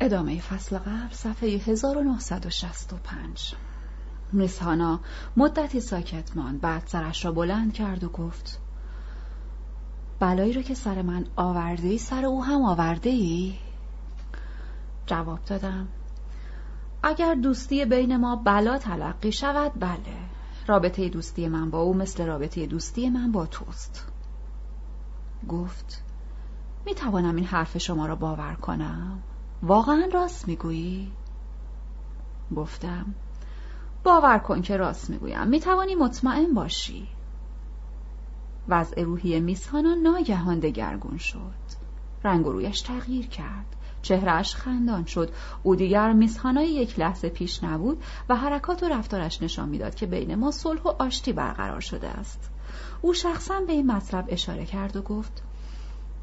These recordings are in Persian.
ادامه فصل قبل صفحه 1965 میس هانا مدتی ساکت ماند بعد سرش را بلند کرد و گفت بلایی را که سر من آورده ای سر او هم آورده ای؟ جواب دادم اگر دوستی بین ما بلا تلقی شود بله رابطه دوستی من با او مثل رابطه دوستی من با توست. گفت می توانم این حرف شما را باور کنم؟ واقعا راست می‌گویی؟ گفتم. باور کن که راست می‌گویم. می توانی مطمئن باشی. وضع روحی میسهانا ناگهان دگرگون شد. رنگ و رویش تغییر کرد. چهرهش خندان شد. او دیگر میسهانای یک لحظه پیش نبود و حرکات و رفتارش نشان می‌داد که بین ما صلح و آشتی برقرار شده است. او شخصا به این مطلب اشاره کرد و گفت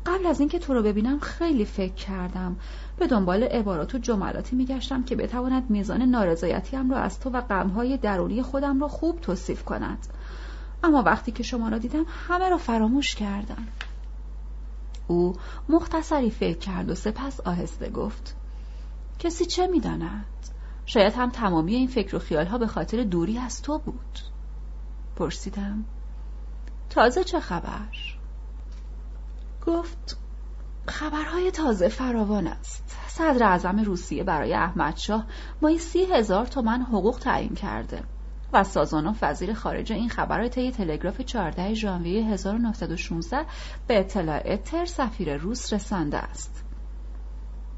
قبل از اینکه تو رو ببینم خیلی فکر کردم. به دنبال عبارات و جملاتی میگشتم که بتواند میزان نارضایتیم را از تو و غمهای درونی خودم را خوب توصیف کند. اما وقتی که شما را دیدم همه را فراموش کردم. او مختصری فکر کرد و سپس آهسته گفت کسی چه می‌داند؟ شاید هم تمامی این فکر و خیالها به خاطر دوری از تو بود. پرسیدم تازه چه خبر؟ گفت خبرهای تازه فراوان است صدر اعظم روسیه برای احمدشاه مایی سی هزار تومن حقوق تعیین کرده و سازانوف وزیر خارجه این خبر را طی تلگراف 14 ژانویه 1916 به اطلاع تر سفیر روس رسانده است.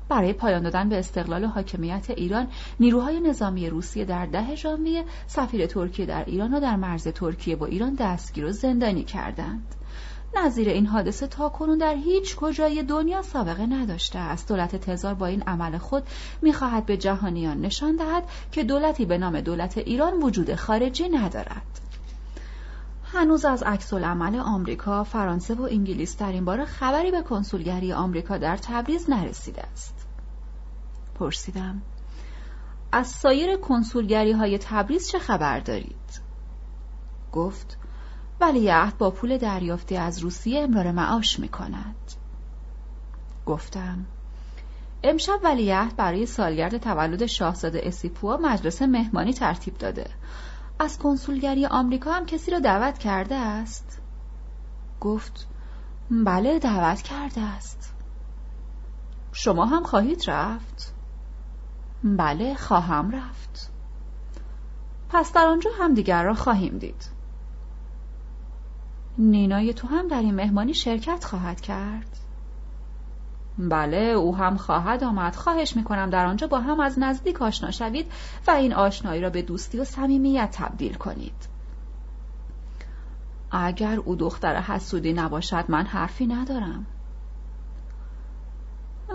برای پایان دادن به استقلال و حاکمیت ایران نیروهای نظامی روسیه در ده ژانویه سفیر ترکیه در ایران را در مرز ترکیه با ایران دستگیر و زندانی کردند. نظیر این حادثه تا کنون در هیچ کجای دنیا سابقه نداشته است دولت تزار با این عمل خود می‌خواهد به جهانیان نشان دهد که دولتی به نام دولت ایران وجود خارجی ندارد هنوز از عکس عمل آمریکا، فرانسه و انگلیس در این باره خبری به کنسولگری آمریکا در تبریز نرسیده است. پرسیدم از سایر کنسولگری های تبریز چه خبر دارید؟ گفت ولیعهد با پول دریافتی از روسیه امرار معاش می کند. گفتم امشب ولیعهد برای سالگرد تولد شاهزاده اسیپوا مجلس مهمانی ترتیب داده. از کنسولگری آمریکا هم کسی را دعوت کرده است؟ گفت بله دعوت کرده است. شما هم خواهید رفت؟ بله خواهم رفت. پس در آنجا هم دیگر را خواهیم دید. نینای تو هم در این مهمانی شرکت خواهد کرد؟ بله او هم خواهد آمد. خواهش می‌کنم در آنجا با هم از نزدیک آشنا شوید و این آشنایی را به دوستی و صمیمیت تبدیل کنید. اگر او دختر حسودی نباشد من حرفی ندارم.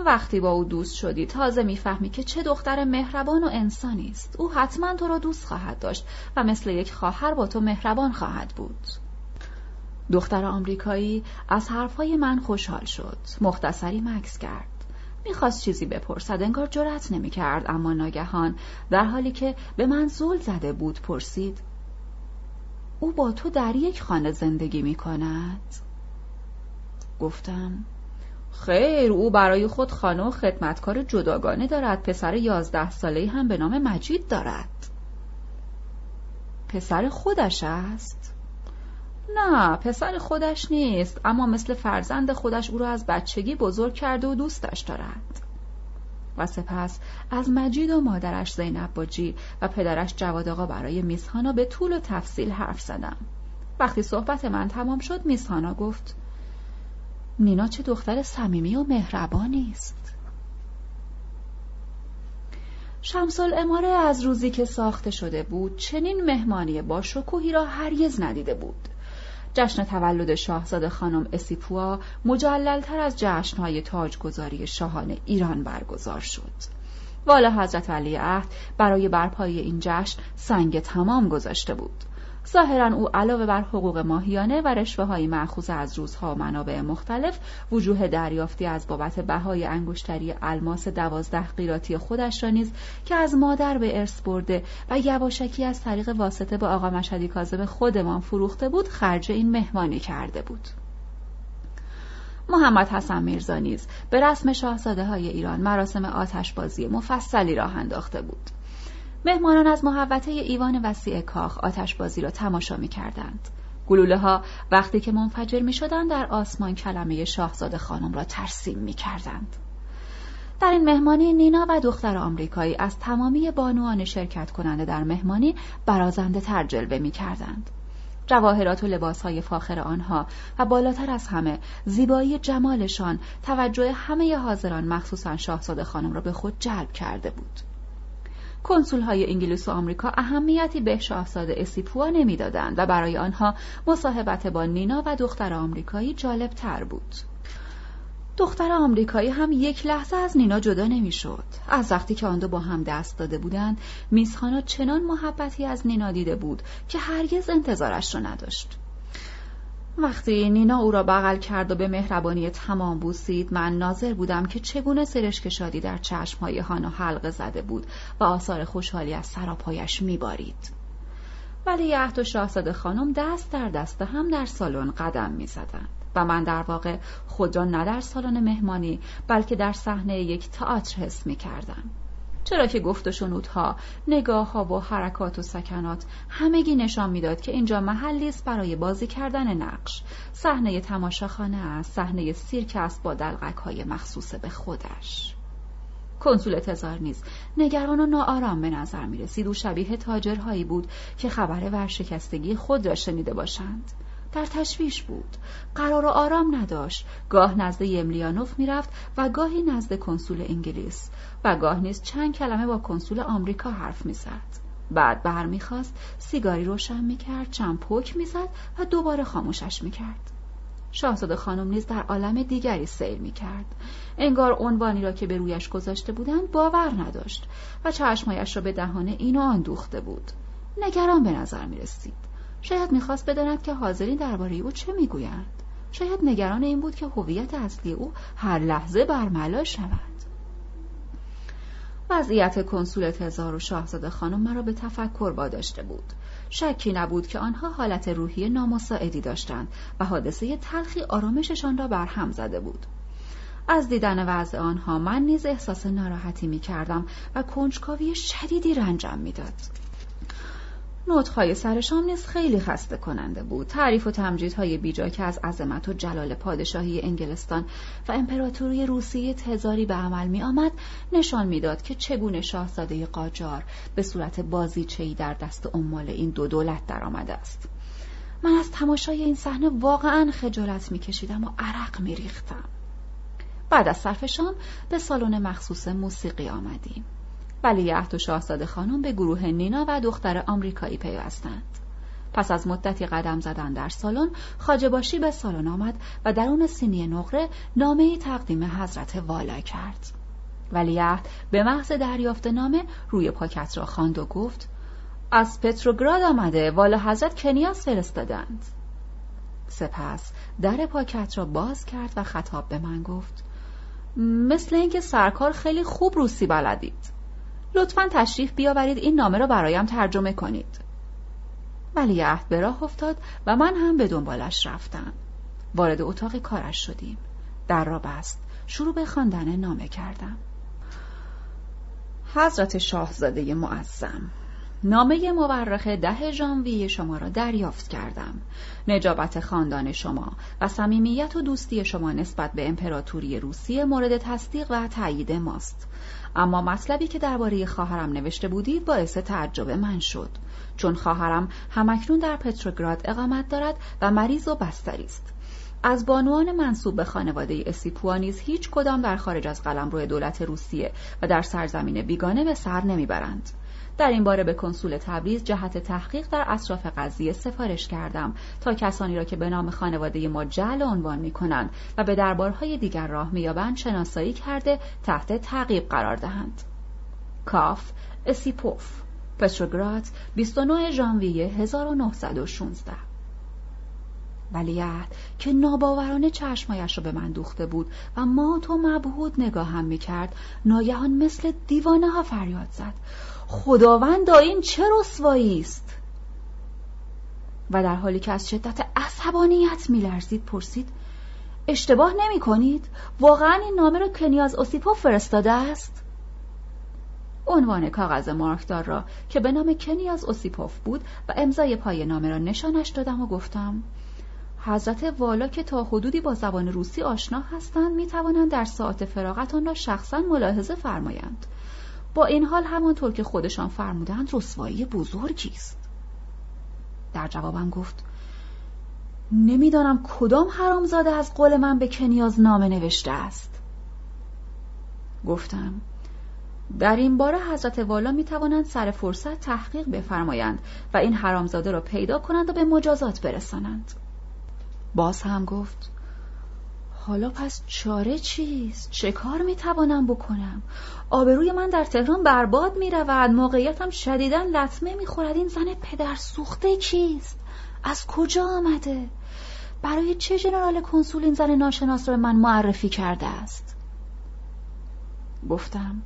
وقتی با او دوست شدی تازه می‌فهمی که چه دختر مهربان و انسانی است. او حتما تو را دوست خواهد داشت و مثل یک خواهر با تو مهربان خواهد بود. دختر آمریکایی از حرفهای من خوشحال شد. مختصری مکس کرد. می‌خواست چیزی بپرسد انگار جرأت نمی‌کرد اما ناگهان در حالی که به من زول زده بود پرسید او با تو در یک خانه زندگی می‌کند؟ گفتم خیر او برای خود خانه و خدمتکار جداگانه دارد. پسر یازده ساله هم به نام مجید دارد. پسر خودش است. نه پسر خودش نیست اما مثل فرزند خودش او را از بچگی بزرگ کرده و دوستش دارد. و سپس از مجید و مادرش زینب باجی و پدرش جواد آقا برای میسهانا به طول و تفصیل حرف زدم. وقتی صحبت من تمام شد میسهانا گفت نینا چه دختر صمیمی و مهربانی است. شمسال اماره از روزی که ساخته شده بود چنین مهمانی با شکوهی را هرگز ندیده بود. جشن تولد شاهزاده خانم اسیپوا مجللتر از جشنهای تاجگذاری شاهان ایران برگزار شد. والا حضرت ولی عهد برای برپایی این جشن سنگ تمام گذاشته بود. ظاهرا او علاوه بر حقوق ماهیانه و رشوه های معخوض از روزها و منابع مختلف وجوه دریافتی از بابت بهای انگشتری الماس دوازده قیراتی خودش را نیز که از مادر به ارث برده و یواشکی از طریق واسطه به آقا مشهدی کاظم خودمان فروخته بود خرج این مهمانی کرده بود. محمد حسن میرزا نیز به رسم شاهزاده های ایران مراسم آتشبازی مفصلی راه انداخته بود. مهمانان از محوطه ایوان وسیع کاخ آتشبازی را تماشا می کردند. گلوله ها وقتی که منفجر می شدند در آسمان کلمه شاهزاده خانم را ترسیم می کردند. در این مهمانی نینا و دختر آمریکایی از تمامی بانوان شرکت کننده در مهمانی برازنده تر جلوه می کردند. جواهرات و لباسهای فاخر آنها و بالاتر از همه زیبایی جمالشان توجه همه حاضران مخصوصا شاهزاده خانم را به خود جلب کرده بود. کنسول های انگلیس و آمریکا اهمیتی به شاهزاده اسیپوا نمی‌دادند و برای آنها مصاحبت با نینا و دختر آمریکایی جالب تر بود. دختر آمریکایی هم یک لحظه از نینا جدا نمی‌شد. از وقتی که آن دو با هم دست داده بودند، میزخانا چنان محبتی از نینا دیده بود که هرگز انتظارش را نداشت. وقتی نینا او را بغل کرد و به مهربانی تمام بوسید من ناظر بودم که چگونه سرشک شادی در چشمهای هانا حلقه زده بود و آثار خوشحالی از سراپایش میبارید ولی عهد و شاهزاده خانم دست در دست هم در سالن قدم می‌زدند و من در واقع خود را نه در سالن مهمانی بلکه در صحنه یک تئاتر حس می کردم. چرا که گفت و شنودها، نگاه ها و حرکات و سکنات همگی نشان می‌داد که اینجا محلی است برای بازی کردن نقش. صحنه تماشاخانه است، صحنه سیرک است با دلغک های مخصوص به خودش. کنسول تزار نیز نگران و ناآرام به نظر می رسید و شبیه تاجرهایی بود که خبر ورشکستگی خود را شنیده باشند. در تشویش بود. قرار و آرام نداشت. گاه نزد یملیانوف می‌رفت و گاهی نزد کنسول انگلیس و گاه نیز چند کلمه با کنسول آمریکا حرف می‌زد. بعد برمیخواست سیگاری روشن می‌کرد چند پک می‌زد و دوباره خاموشش می‌کرد. شاهزاده خانم نیز در عالم دیگری سیر می‌کرد. انگار عنوانی را که به رویش گذاشته بودند باور نداشت و چشمایش را به دهان این و آن دوخته بود. نگران به نظر می رسید. شاید می‌خواست بداند که حاضرین درباره او چه می‌گویند شاید نگران این بود که هویت اصلی او هر لحظه برملا شود. وضعیت کنسول تزار و شاهزاده خانم مرا به تفکر واداشته بود. شکی نبود که آنها حالت روحی نامساعدی داشتند و حادثه تلخی آرامششان را برهم زده بود. از دیدن وضع آنها من نیز احساس ناراحتی می کردم و کنجکاوی شدیدی رنجم می‌داد. نوتهای سرشام نیز خیلی خسته کننده بود. تعریف و تمجیدهای بیجا که از عظمت و جلال پادشاهی انگلستان و امپراتوری روسیه تزاری به عمل می آمد نشان می‌داد که چگونه شاهزاده قاجار به صورت بازیچهای در دست عمال این دو دولت درآمده است. من از تماشای این صحنه واقعا خجالت میکشیدم و عرق میریختم. بعد از صرف شام به سالن مخصوص موسیقی آمدیم. ولیعهد و شاهزاده خانم به گروه نینا و دختر آمریکایی پیوستند. پس از مدتی قدم زدن در سالن خاجباشی به سالن آمد و در اون سینی نقره نامه تقدیم حضرت والا کرد. ولیعهد به محض دریافت نامه روی پاکت را خواند و گفت از پتروگراد آمده والا حضرت کنیاس فرستادند. سپس در پاکت را باز کرد و خطاب به من گفت مثل اینکه سرکار خیلی خوب روسی بلدید. لطفا تشریف بیاورید این نامه را برایم ترجمه کنید. ولیعهد به راه افتاد و من هم به دنبالش رفتم. وارد اتاق کارش شدیم. در را بست. شروع به خواندن نامه کردم. حضرت شاهزاده معظم. نامه مورخ ده ژانویه شما را دریافت کردم. نجابت خاندان شما و صمیمیت و دوستی شما نسبت به امپراتوری روسیه مورد تصدیق و تایید ماست. اما مطلبی که درباره خواهرم نوشته بودید باعث تعجب من شد. چون خواهرم همکنون در پتروگراد اقامت دارد و مریض و بستری است. از بانوان منصوب به خانواده اسیپوا نیز هیچ کدام در خارج از قلمرو دولت روسیه و در سرزمین بیگانه به سر نمی‌برند. در این باره به کنسول تبریز جهت تحقیق در اطراف قضیه سفارش کردم تا کسانی را که به نام خانواده ما جعل عنوان می کنند و به دربارهای دیگر راه مییابند شناسایی کرده تحت تعقیب قرار دهند. کاف اسیپوف پتروگراد 29 ژانویه 1916 ولیعهد که ناباورانه چشمایش را به من دوخته بود و مات و مبهود نگاهم می‌کرد ناگهان مثل دیوانه ها فریاد زد خداوند این چه رسوایی است و در حالی که از شدت عصبانیت میلرزید پرسید اشتباه نمی کنید؟ واقعا این نامه را کنیاز اوسیپوف فرستاده است؟ عنوان کاغذ مارکدار را که به نام کنیاز اوسیپوف بود و امضای پای نامه را نشانش دادم و گفتم حضرت والا که تا حدودی با زبان روسی آشنا هستند می توانند در ساعت فراغت آن را شخصا ملاحظه فرمایند با این حال همانطور که خودشان فرمودند رسوایی بزرگی است. در جوابم گفت نمی‌دانم کدام حرامزاده از قول من به کنیاز نامه نوشته است. گفتم در این باره حضرت والا می توانند سر فرصت تحقیق بفرمایند و این حرامزاده را پیدا کنند و به مجازات برسانند. باز هم گفت حالا پس چاره چیست؟ چه کار می توانم بکنم؟ آبروی من در تهران برباد می رود موقعیتم شدیدا لطمه می خورد این زن پدر سوخته کیست؟ از کجا آمده؟ برای چه جنرال کنسول این زن ناشناس را به من معرفی کرده است؟ گفتم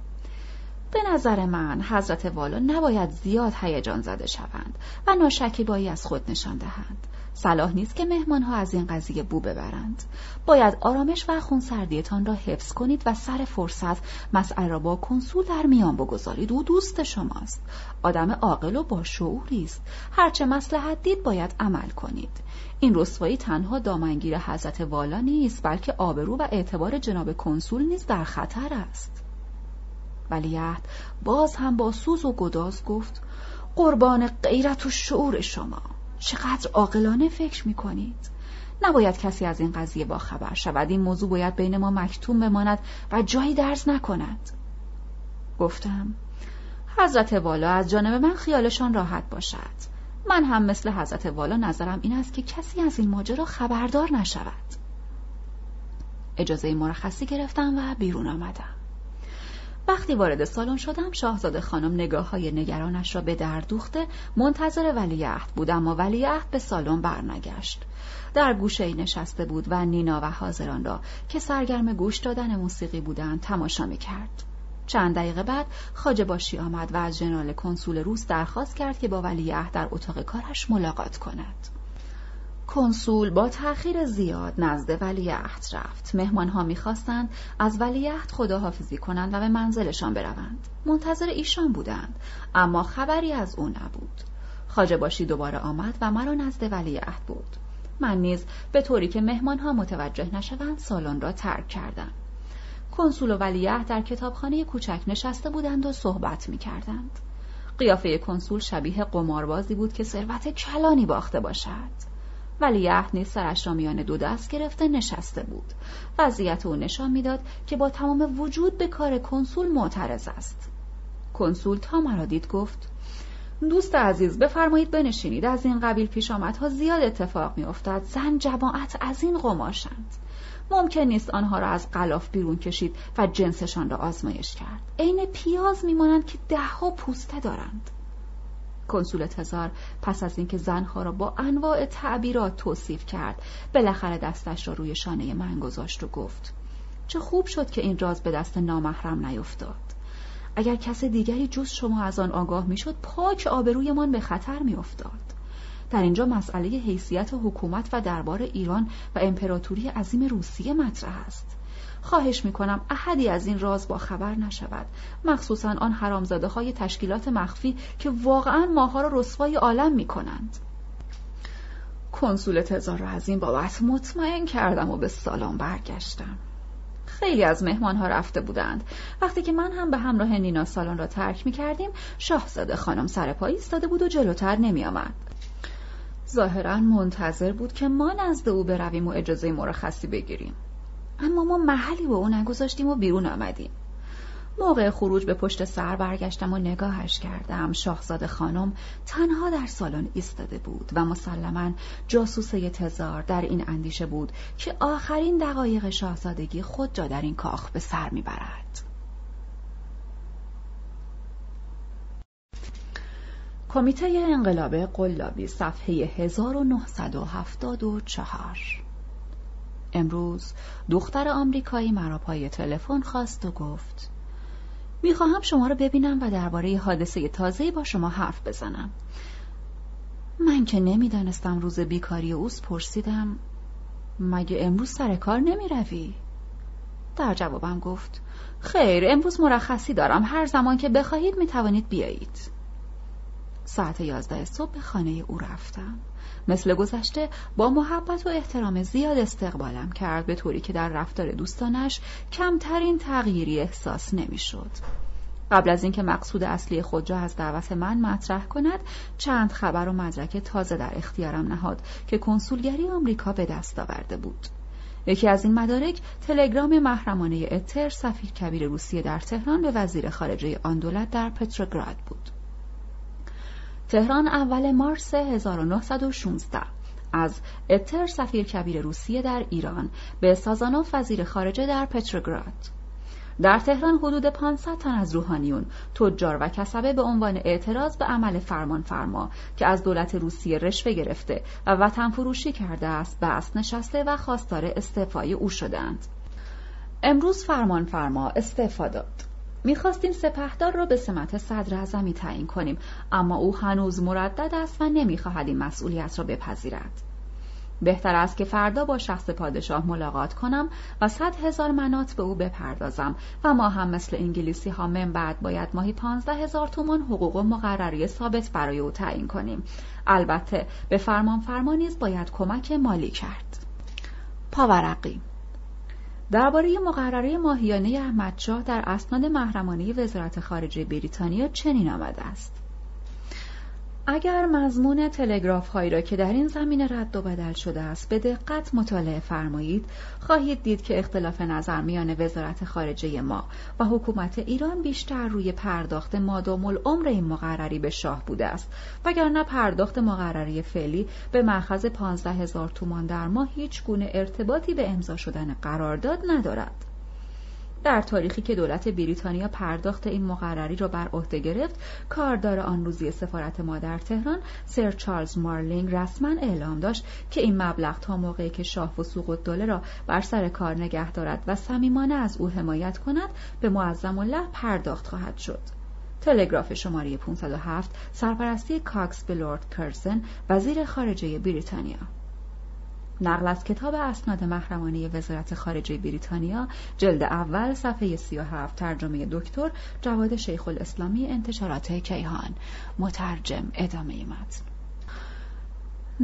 به نظر من حضرت والا نباید زیاد هیجان زده شوند و ناشکیبایی از خود نشان دهند صلاح نیست که مهمانها از این قضیه بو ببرند. باید آرامش و خونسردیتان را حفظ کنید و سر فرصت مسئله را با کنسول در میان بگذارید. او دوست شماست. آدم عاقل و با شعوری است. هرچه مسلحت دید باید عمل کنید. این رسوایی تنها دامنگیر حضرت والا نیست بلکه آبرو و اعتبار جناب کنسول نیز در خطر است. ولیعهد باز هم با سوز و گداز گفت قربان غیرت و شعور شما. چقدر عاقلانه فکر می کنید نباید کسی از این قضیه با خبر شود. این موضوع باید بین ما مکتوم بماند و جایی درز نکند. گفتم حضرت والا از جانب من خیالشان راحت باشد. من هم مثل حضرت والا نظرم این است که کسی از این ماجرا خبردار نشود. اجازه مرخصی گرفتم و بیرون آمدم. وقتی وارد سالن شدم شاهزاده خانم نگاه های نگرانش را به در دوخته منتظر ولیعهد بود اما ولیعهد به سالن برنگشت. در گوشه نشسته بود و نینا و حاضران را که سرگرم گوش دادن موسیقی بودند تماشا می‌کرد. چند دقیقه بعد خاجه باشی آمد و از جنرال کنسول روس درخواست کرد که با ولیعهد در اتاق کارش ملاقات کند. کنسول با تأخیر زیاد نزد ولیعهد رفت. مهمانها می‌خواستند از ولیعهد خداحافظی کنند و به منزلشان بروند. منتظر ایشان بودند اما خبری از او نبود. خاجه باشی دوباره آمد و مرا نزد ولیعهد بود من نیز به طوری که مهمانها متوجه نشوند سالن را ترک کردم. کنسول و ولیعهد در کتابخانه کوچک نشسته بودند و صحبت می‌کردند. قیافه کنسول شبیه قماربازی بود که ثروت کلانی باخته باشد. ولیعهد نیز سرش را میان دو دست گرفته نشسته بود. وضعیت او نشان می‌داد که با تمام وجود به کار کنسول معترض است. کنسول تا مرا دید گفت دوست عزیز بفرمایید بنشینید. از این قبیل پیش آمدها زیاد اتفاق میافتد. زن جماعت از این قماشند. ممکن نیست آنها را از قلاف بیرون کشید و جنسشان را آزمایش کرد. عین پیاز میمانند که دهها پوسته دارند. کنسول تزار پس از اینکه زنها را با انواع تعبیرات توصیف کرد بالاخره دستش را روی شانه من گذاشت و گفت چه خوب شد که این راز به دست نامحرم نیفتاد. اگر کس دیگری جز شما از آن آگاه می‌شد پاک آبرویمان به خطر میافتاد. در اینجا مسئله حیثیت حکومت و دربار ایران و امپراتوری عظیم روسیه مطرح است. خواهش می‌کنم احدی از این راز با خبر نشود. مخصوصا آن حرامزاده های تشکیلات مخفی که واقعا ماها را رسوای عالم می‌کنند. کنسول تزار را از این بابت مطمئن کردم و به سالن برگشتم. خیلی از مهمان ها رفته بودند. وقتی که من هم به همراه نینا سالن را ترک می کردیم شاهزاده خانم سر پایی ایستاده بود و جلوتر نمی آمد ظاهرا منتظر بود که ما نزد او برویم و اجازه مرخصی بگیریم. اما ما محلی به او نگذاشتیم و بیرون آمدیم. موقع خروج به پشت سر برگشتم و نگاهش کردم. شاهزاده خانم تنها در سالن ایستاده بود و مسلما جاسوسه تزار در این اندیشه بود که آخرین دقایق شاهزادگی خود را در این کاخ به سر می‌برد. کمیته انقلاب قلابی صفحه 1974 امروز دختر آمریکایی مرا پای تلفن خواست و گفت می‌خواهم شما را ببینم و درباره حادثه تازه با شما حرف بزنم. من که نمی‌دانستم روز بیکاری اوست پرسیدم مگه امروز سر کار نمی روی؟ در جوابم گفت خیر امروز مرخصی دارم. هر زمان که بخواهید می توانید بیایید. ساعت یازده صبح به خانه او رفتم. مثل گذشته با محبت و احترام زیاد استقبالم کرد به طوری که در رفتار دوستانش کمترین تغییری احساس نمی‌شد. قبل از اینکه مقصود اصلی خود را از دعوت من مطرح کند چند خبر و مدرک تازه در اختیارم نهاد که کنسولگری آمریکا به دست آورده بود. یکی از این مدارک تلگرام محرمانه اتر سفیر کبیر روسیه در تهران به وزیر خارجه آن دولت در پتروگراد بود. تهران اول مارس 1916 از اتر سفیر کبیر روسیه در ایران به سازانوف وزیر خارجه در پتروگراد در تهران حدود 500 تن از روحانیون، تجار و کسبه به عنوان اعتراض به عمل فرمان فرما که از دولت روسیه رشوه گرفته و وطن فروشی کرده است بست نشسته و خواستار استعفای او شدند. امروز فرمان فرما استعفا داد. می‌خواستیم سپهدار را به سمت صدر اعظمی تعیین کنیم اما او هنوز مردد است و نمی‌خواهد این مسئولیت را بپذیرد. بهتر است که فردا با شخص پادشاه ملاقات کنم و صد هزار منات به او بپردازم و ما هم مثل انگلیسی ها من بعد باید ماهی پانزده هزار تومان حقوق و مقرری ثابت برای او تعیین کنیم. البته به فرمان فرمانیز باید کمک مالی کرد. پاورقی درباره مقرره ماهیانه احمدشاه در اسناد محرمانه وزارت خارجه بریتانیا چنین آمده است. اگر مضمون تلگراف هایی را که در این زمینه رد و بدل شده است به دقت مطالعه فرمایید خواهید دید که اختلاف نظر میان وزارت خارجه ما و حکومت ایران بیشتر روی پرداخت مادام العمر این مقرری به شاه بوده است. وگرنه پرداخت مقرری فعلی به مأخذ پانزده هزار تومان در ماه هیچ گونه ارتباطی به امضا شدن قرارداد ندارد. در تاریخی که دولت بریتانیا پرداخت این مقرری را بر عهده گرفت کاردار آن روزی سفارت ما در تهران سر چارلز مارلینگ رسما اعلام داشت که این مبلغ تا موقعی که شاه و سوق الدوله را بر سر کار نگه دارد و صمیمانه از او حمایت کند به معظم الله پرداخت خواهد شد. تلگراف شماره 507 سرپرستی کاکس به لورد کرزن وزیر خارجه بریتانیا. نقل از کتاب اسناد محرمانه وزارت خارجه بریتانیا جلد اول صفحه 37 ترجمه دکتر جواد شیخ الاسلامی انتشارات کیهان. مترجم ادامه متن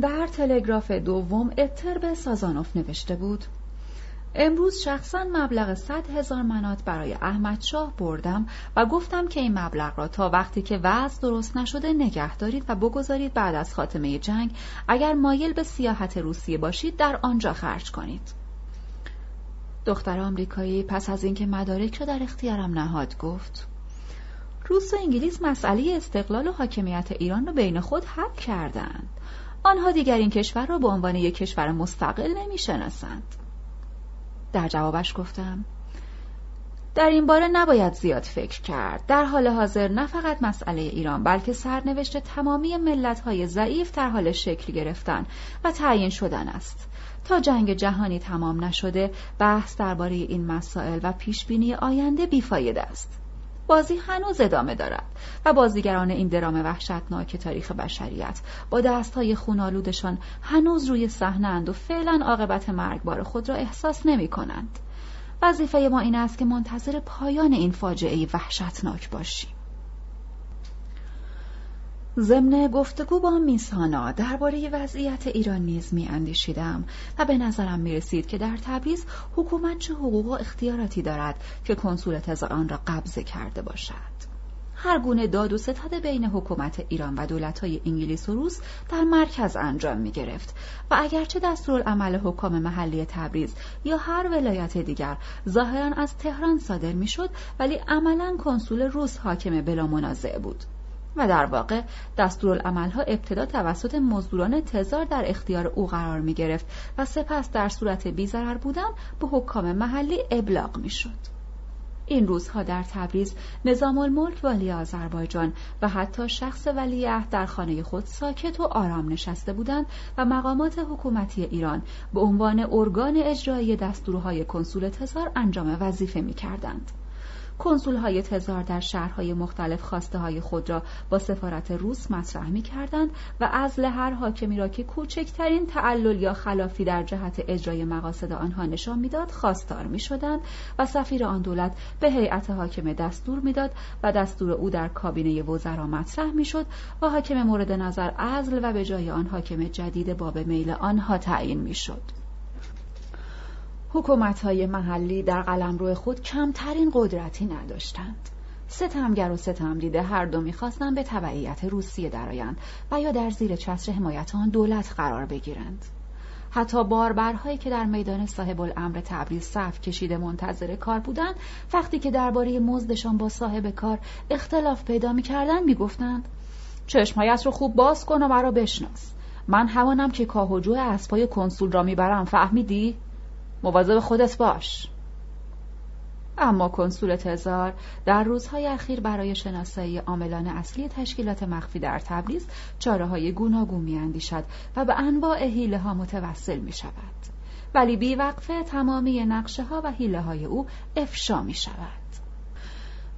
در تلگراف دوم اتر به سازانوف نوشته بود امروز شخصا مبلغ صد هزار منات برای احمد شاه بردم و گفتم که این مبلغ را تا وقتی که وضع درست نشده نگه دارید و بگذارید بعد از خاتمه جنگ اگر مایل به سیاحت روسیه باشید در آنجا خرج کنید. دختر آمریکایی پس از اینکه مدارک را در اختیارم نهاد گفت روس و انگلیس مسئله استقلال و حاکمیت ایران را بین خود حل کردند. آنها دیگر این کشور را به عنوان یک کشور مستقل نمی‌شناسند. در جوابش گفتم در این باره نباید زیاد فکر کرد. در حال حاضر نه فقط مسئله ایران بلکه سرنوشت تمامی ملت‌های ضعیف در حال شکل گرفتن و تعیین شدن است. تا جنگ جهانی تمام نشده بحث درباره این مسائل و پیشبینی آینده بیفایده است. بازی هنوز ادامه دارد و بازیگران این درام وحشتناک تاریخ بشریت با دستهای خونالودشان هنوز روی صحنه و فعلا عاقبت مرگبار خود را احساس نمی کنند. وظیفه ما این است که منتظر پایان این فاجعه وحشتناک باشیم. ضمن گفتگو با میسانا درباره وضعیت ایران نیز می اندیشیدم و به نظرم می رسید که در تبریز حکومت چه حقوق و اختیاراتی دارد که کنسول آن را قبضه کرده باشد. هر گونه داد و ستد بین حکومت ایران و دولتهای انگلیس و روس در مرکز انجام می گرفت و اگرچه دستورالعمل حکام محلی تبریز یا هر ولایت دیگر ظاهرا از تهران صادر می شد ولی عملا کنسول روس حاکم بلا منازعه بود. و در واقع دستورالعملها ابتدا توسط مزدوران تزار در اختیار او قرار می گرفت و سپس در صورت بیزرر بودن به حکام محلی ابلاغ می شد. این روزها در تبریز نظام الملک والی آذربایجان و حتی شخص ولیعهد در خانه خود ساکت و آرام نشسته بودند و مقامات حکومتی ایران به عنوان ارگان اجرایی دستورهای کنسول تزار انجام وظیفه می کردند. کنسول های تزار در شهرهای مختلف خواسته های خود را با سفارت روس مطرح می کردند و ازل هر حاکمی را که کوچکترین تعلل یا خلافی در جهت اجرای مقاصد آنها نشان می‌داد خواستار می شدند و سفیر آن دولت به هیئت حاکم دستور می‌داد و دستور او در کابینه وزرا مطرح می‌شد و حاکم مورد نظر ازل و به جای آن حاکم جدید باب میل آنها تعیین می‌شد. حکومت محلی در قلمرو خود کمترین قدرتی نداشتند. ستمگر و ستمدیده هر دو می‌خواستند به تبعیت روسیه درآیند و یا در زیر چتر حمایت آن دولت قرار بگیرند. حتی باربرهایی که در میدان صاحب الامر تبریز صف کشیده منتظر کار بودند وقتی که درباره مزدشان با صاحب کار اختلاف پیدا می‌کردند می‌گفتند چشمهایت رو خوب باز کن و مرا بشناس من همانم که کاهوجو اسبای کنسول را می‌برم فهمیدی مواظب خودت باش اما کنسول تزار در روزهای اخیر برای شناسایی عاملان اصلی تشکیلات مخفی در تبریز چاره های گوناگون میاندیشد و به انواع حیله ها متوسل می شود. ولی بیوقفه تمامی نقشه ها و حیله های او افشا می شود.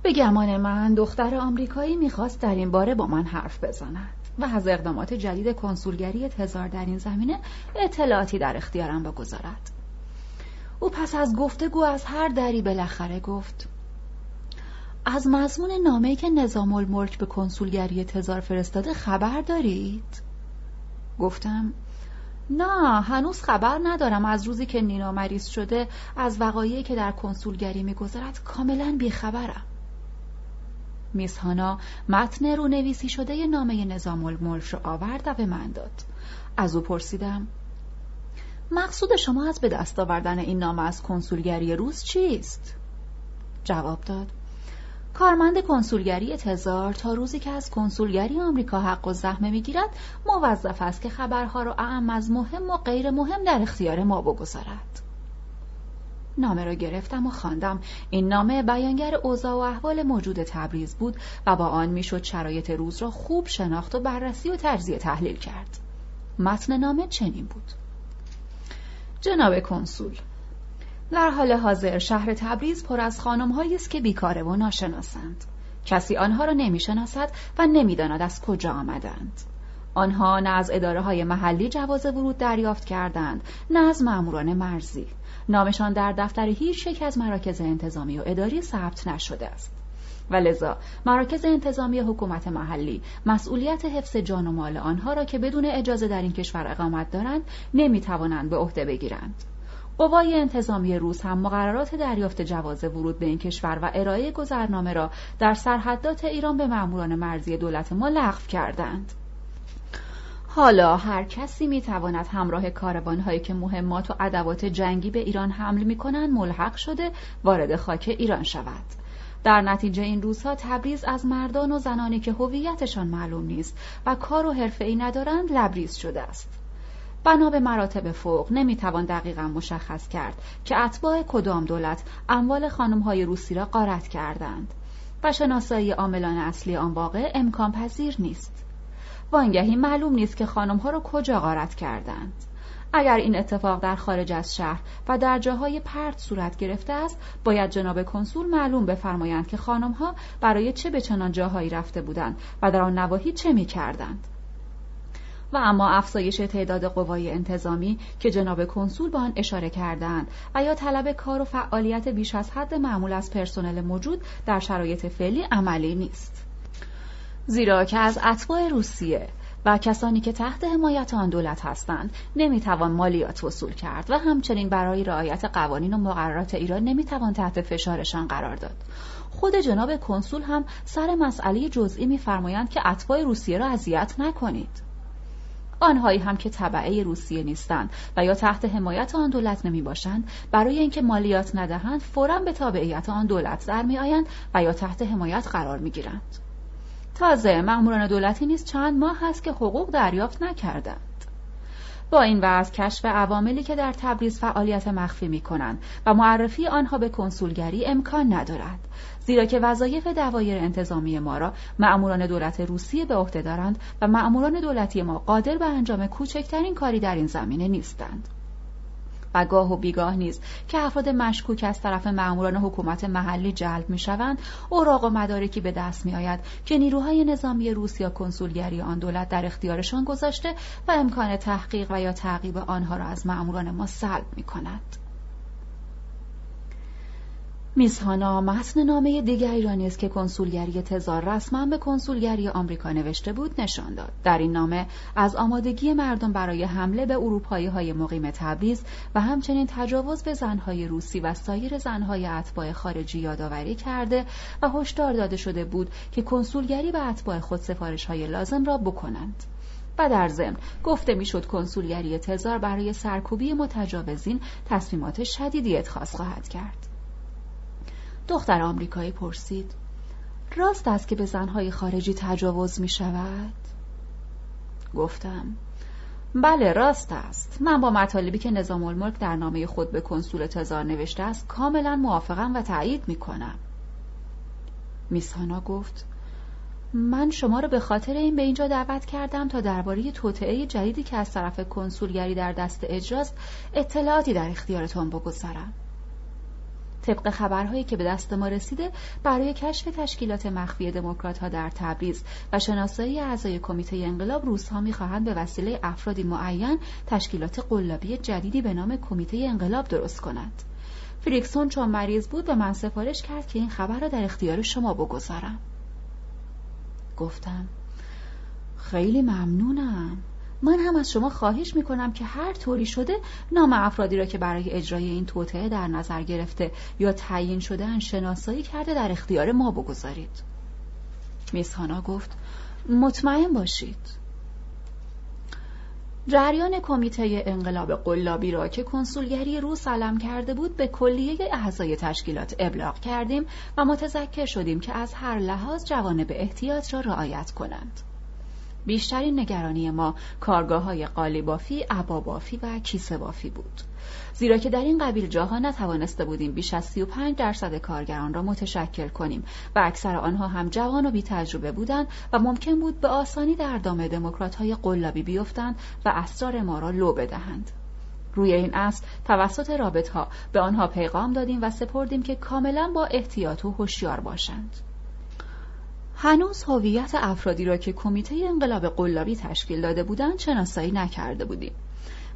به گمان من دختر آمریکایی می‌خواست در این باره با من حرف بزند و از اقدامات جدید کنسولگری تزار در این زمینه اطلاعاتی در اختیارم بگذارد. او پس از گفتگو از هر دری بالاخره گفت از مضمون نامه‌ای که نظام الملک به کنسولگری تزار فرستاده خبر دارید؟ گفتم نه هنوز خبر ندارم. از روزی که نینا مریض شده از وقایعی که در کنسولگری میگذرد کاملا بیخبرم. میس هانا متن رو نویسی شده نامه نظام الملک رو آورد و به من داد. از او پرسیدم مقصود شما از به دست آوردن این نامه از کنسولگری روز چیست؟ جواب داد. کارمند کنسولگری تزار تا روزی که از کنسولگری آمریکا حق و زحمه می‌گیرد موظف است که خبرها را اعم از مهم و غیر مهم در اختیار ما بگذارد. نامه را گرفتم و خواندم. این نامه بیانگر اوضاع و احوال موجود تبریز بود و با آن می‌شد شرایط روز را خوب شناخت و بررسی و تجزیه تحلیل کرد. متن نامه چنین بود. جناب کنسول. در حال حاضر شهر تبریز پر از خانمهایی است که بیکاره و ناشناسند. کسی آنها را نمی‌شناسد و نمی‌داند از کجا آمدند. آنها نه از اداره های محلی جواز ورود دریافت کردند نه از ماموران مرزی. نامشان در دفتر هیچ یک از مراکز انتظامی و اداری ثبت نشده است. و لذا. مراکز انتظامی حکومت محلی مسئولیت حفظ جان و مال آنها را که بدون اجازه در این کشور اقامت دارند نمی‌توانند به عهده بگیرند. قوای انتظامی روس هم مقررات دریافت جواز ورود به این کشور و ارائه گذرنامه را در سرحدات ایران به ماموران مرزی دولت ما لغو کردند. حالا هر کسی می تواند همراه کاروان هایی که مهمات و ادوات جنگی به ایران حمل می کنند ملحق شده وارد خاک ایران شود. در نتیجه این روزها تبریز از مردان و زنانی که هویتشان معلوم نیست و کار و ای ندارند لبریز شده است. بنا به مراتب فوق نمی‌توان دقیقا مشخص کرد که اتباع کدام دولت اموال های روسی را غارت کردند و شناسایی عاملان اصلی آن واقع امکان پذیر نیست. وانگهی معلوم نیست که ها را کجا غارت کردند. اگر این اتفاق در خارج از شهر و در جاهای پرت صورت گرفته است باید جناب کنسول معلوم بفرمایند که ها برای چه به چنان جاهایی رفته بودند و در آن نواحی چه می کردند. و اما افزایش تعداد قوای انتظامی که جناب کنسول به آن اشاره کردند و یا طلب کار و فعالیت بیش از حد معمول از پرسنل موجود در شرایط فعلی عملی نیست زیرا که از اتباع روسیه و کسانی که تحت حمایت آن دولت هستند نمی‌توان مالیات وصول کرد و همچنین برای رعایت قوانین و مقررات ایران نمی‌توان تحت فشارشان قرار داد خود جناب کنسول هم سر مسئله جزئی میفرمایند که اتباع روسیه را اذیت نکنید آنهایی هم که طبعه روسیه نیستند و یا تحت حمایت آن دولت نمی باشند برای اینکه مالیات ندهند فورا به تابعیت آن دولت در می آیند و یا تحت حمایت قرار می گیرند. تازه مأموران دولتی نیز چند ماه هست که حقوق دریافت نکردند. با این وضع کشف عواملی که در تبریز فعالیت مخفی می کنند و معرفی آنها به کنسولگری امکان ندارد. زیرا که وظایف دوایر انتظامی ما را مأموران دولت روسیه به عهده دارند و مأموران دولتی ما قادر به انجام کوچکترین کاری در این زمینه نیستند. و گاه و بیگاه نیز که افراد مشکوک از طرف ماموران حکومت محلی جلب می‌شوند اوراق و مدارکی به دست میآید که نیروهای نظامی روس یا کنسولگری آن دولت در اختیارشان گذاشته و امکان تحقیق و یا تعقیب آنها را از ماموران ما سلب می کند. میزهانا متن نامه دیگری را نیز که کنسولگری تزار رسما به کنسولگری آمریکا نوشته بود نشان داد. در این نامه از آمادگی مردم برای حمله به اروپایی های مقیم تبریز و همچنین تجاوز به زنهای روسی و سایر زنهای اتباع خارجی یادآوری کرده و هشدار داده شده بود که کنسولگری به اتباع خود سفارش های لازم را بکنند. و در ضمن گفته می‌شد کنسولگری تزار برای سرکوبی متجاوزین تصمیمات شدیدی اتخاذ خواهد کرد. دختر آمریکایی پرسید راست است که به زنهای خارجی تجاوز می شود؟ گفتم بله راست است. من با مطالبی که نظام الملک در نامه خود به کنسول تزار نوشته است کاملا موافقم و تایید می کنم. میسانا گفت من شما را به خاطر این به اینجا دعوت کردم تا درباره توطعه جدیدی که از طرف کنسولگری در دست اجراست اطلاعاتی در اختیارتان بگذارم. طبق خبرهایی که به دست ما رسیده برای کشف تشکیلات مخفی دموکرات ها در تبریز و شناسایی اعضای کمیته انقلاب روزها می‌خواهند به وسیله افرادی معین تشکیلات قلابی جدیدی به نام کمیته انقلاب درست کنند. فریکسون چون مریض بود به من سفارش کرد که این خبر را در اختیار شما بگذارم. گفتم خیلی ممنونم. من هم از شما خواهش می‌کنم که هر طوری شده نام افرادی را که برای اجرای این توطعه در نظر گرفته یا تعیین شده شناسایی کرده در اختیار ما بگذارید میسهانا گفت مطمئن باشید جریان کمیته انقلاب قلابی را که کنسولگری روس علم کرده بود به کلیه اعضای تشکیلات ابلاغ کردیم و متذکر شدیم که از هر لحاظ جوانب احتیاط را رعایت کنند. بیشترین نگرانی ما کارگاه های قالی بافی، و کیسه بافی بود. زیرا که در این قبیل جاها نتوانسته بودیم بیش از 35 درصد کارگران را متشکل کنیم و اکثر آنها هم جوان و بی تجربه بودند و ممکن بود به آسانی در دام دموکرات های قلابی بیفتند و اسرار ما را لو بدهند. روی این اصل توسط رابط ها به آنها پیغام دادیم و سپردیم که کاملا با احتیاط و هوشیار باشند. هنوز هویت افرادی را که کمیته انقلاب قلابی تشکیل داده بودند شناسایی نکرده بودیم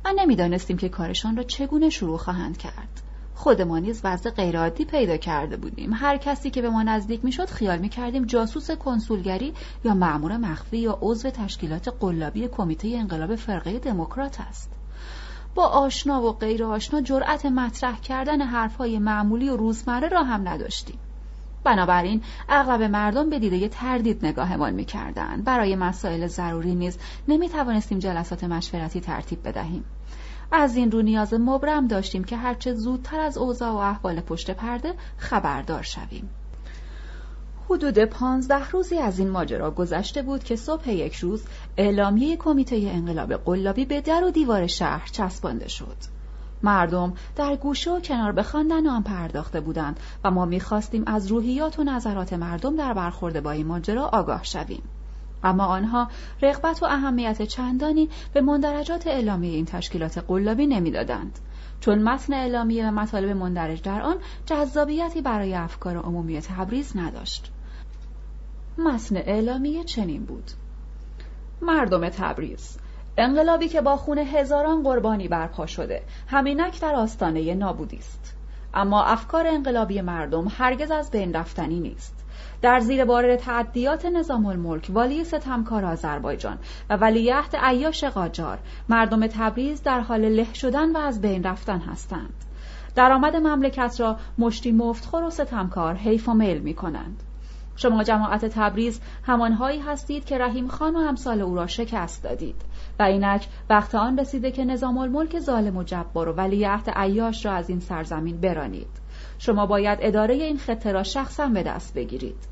و نمی‌دانستیم که کارشان را چگونه شروع خواهند کرد. خودمان نیز وضع غیرعادی پیدا کرده بودیم. هر کسی که به ما نزدیک می‌شد خیال می‌کردیم جاسوس کنسولگری یا مأمور مخفی یا عضو تشکیلات قلابی کمیته انقلاب فرقه دموکرات است. با آشنا و غیر آشنا جرأت مطرح کردن حرفهای معمولی و روزمره را هم نداشتیم. بنابراین اغلب مردم به دیده تردید نگاهمان می‌کردند. برای مسائل ضروری نیز نمی‌توانستیم جلسات مشورتی ترتیب بدهیم. از این رو نیاز مبرم داشتیم که هرچه زودتر از اوضاع و احوال پشت پرده خبردار شویم. حدود پانزده روزی از این ماجرا گذشته بود که صبح یک روز اعلامیه کمیته انقلاب قلابی به در و دیوار شهر چسبانده شد. مردم در گوشه و کنار به خواندن آن پرداخته بودند و ما می‌خواستیم از روحیات و نظرات مردم در برخورد با این ماجرا آگاه شویم. اما آنها رغبت و اهمیت چندانی به مندرجات اعلامیه این تشکیلات قلابی نمی‌دادند. چون متن اعلامیه و مطالب مندرج در آن جذابیتی برای افکار عمومی تبریز نداشت. متن اعلامیه چنین بود. مردم تبریز. انقلابی که با خون هزاران قربانی برپا شده همینک در آستانه نابودی است. اما افکار انقلابی مردم هرگز از بین رفتنی نیست. در زیر بار تعدیات نظام الملک والی ستمکار آذربایجان و ولیعهد عیاش قاجار مردم تبریز در حال له شدن و از بین رفتن هستند. درآمد مملکت را مشتی مفتخور و ستمکار حیف و میل می کنند شما جماعت تبریز همانهایی هستید که رحیم خان و همسال او را شکست دادید. و اینک وقت آن رسیده که نظام الملک ظالم و جبار و ولیعهد عیاش را از این سرزمین برانید. شما باید اداره این خطه را شخصا به دست بگیرید.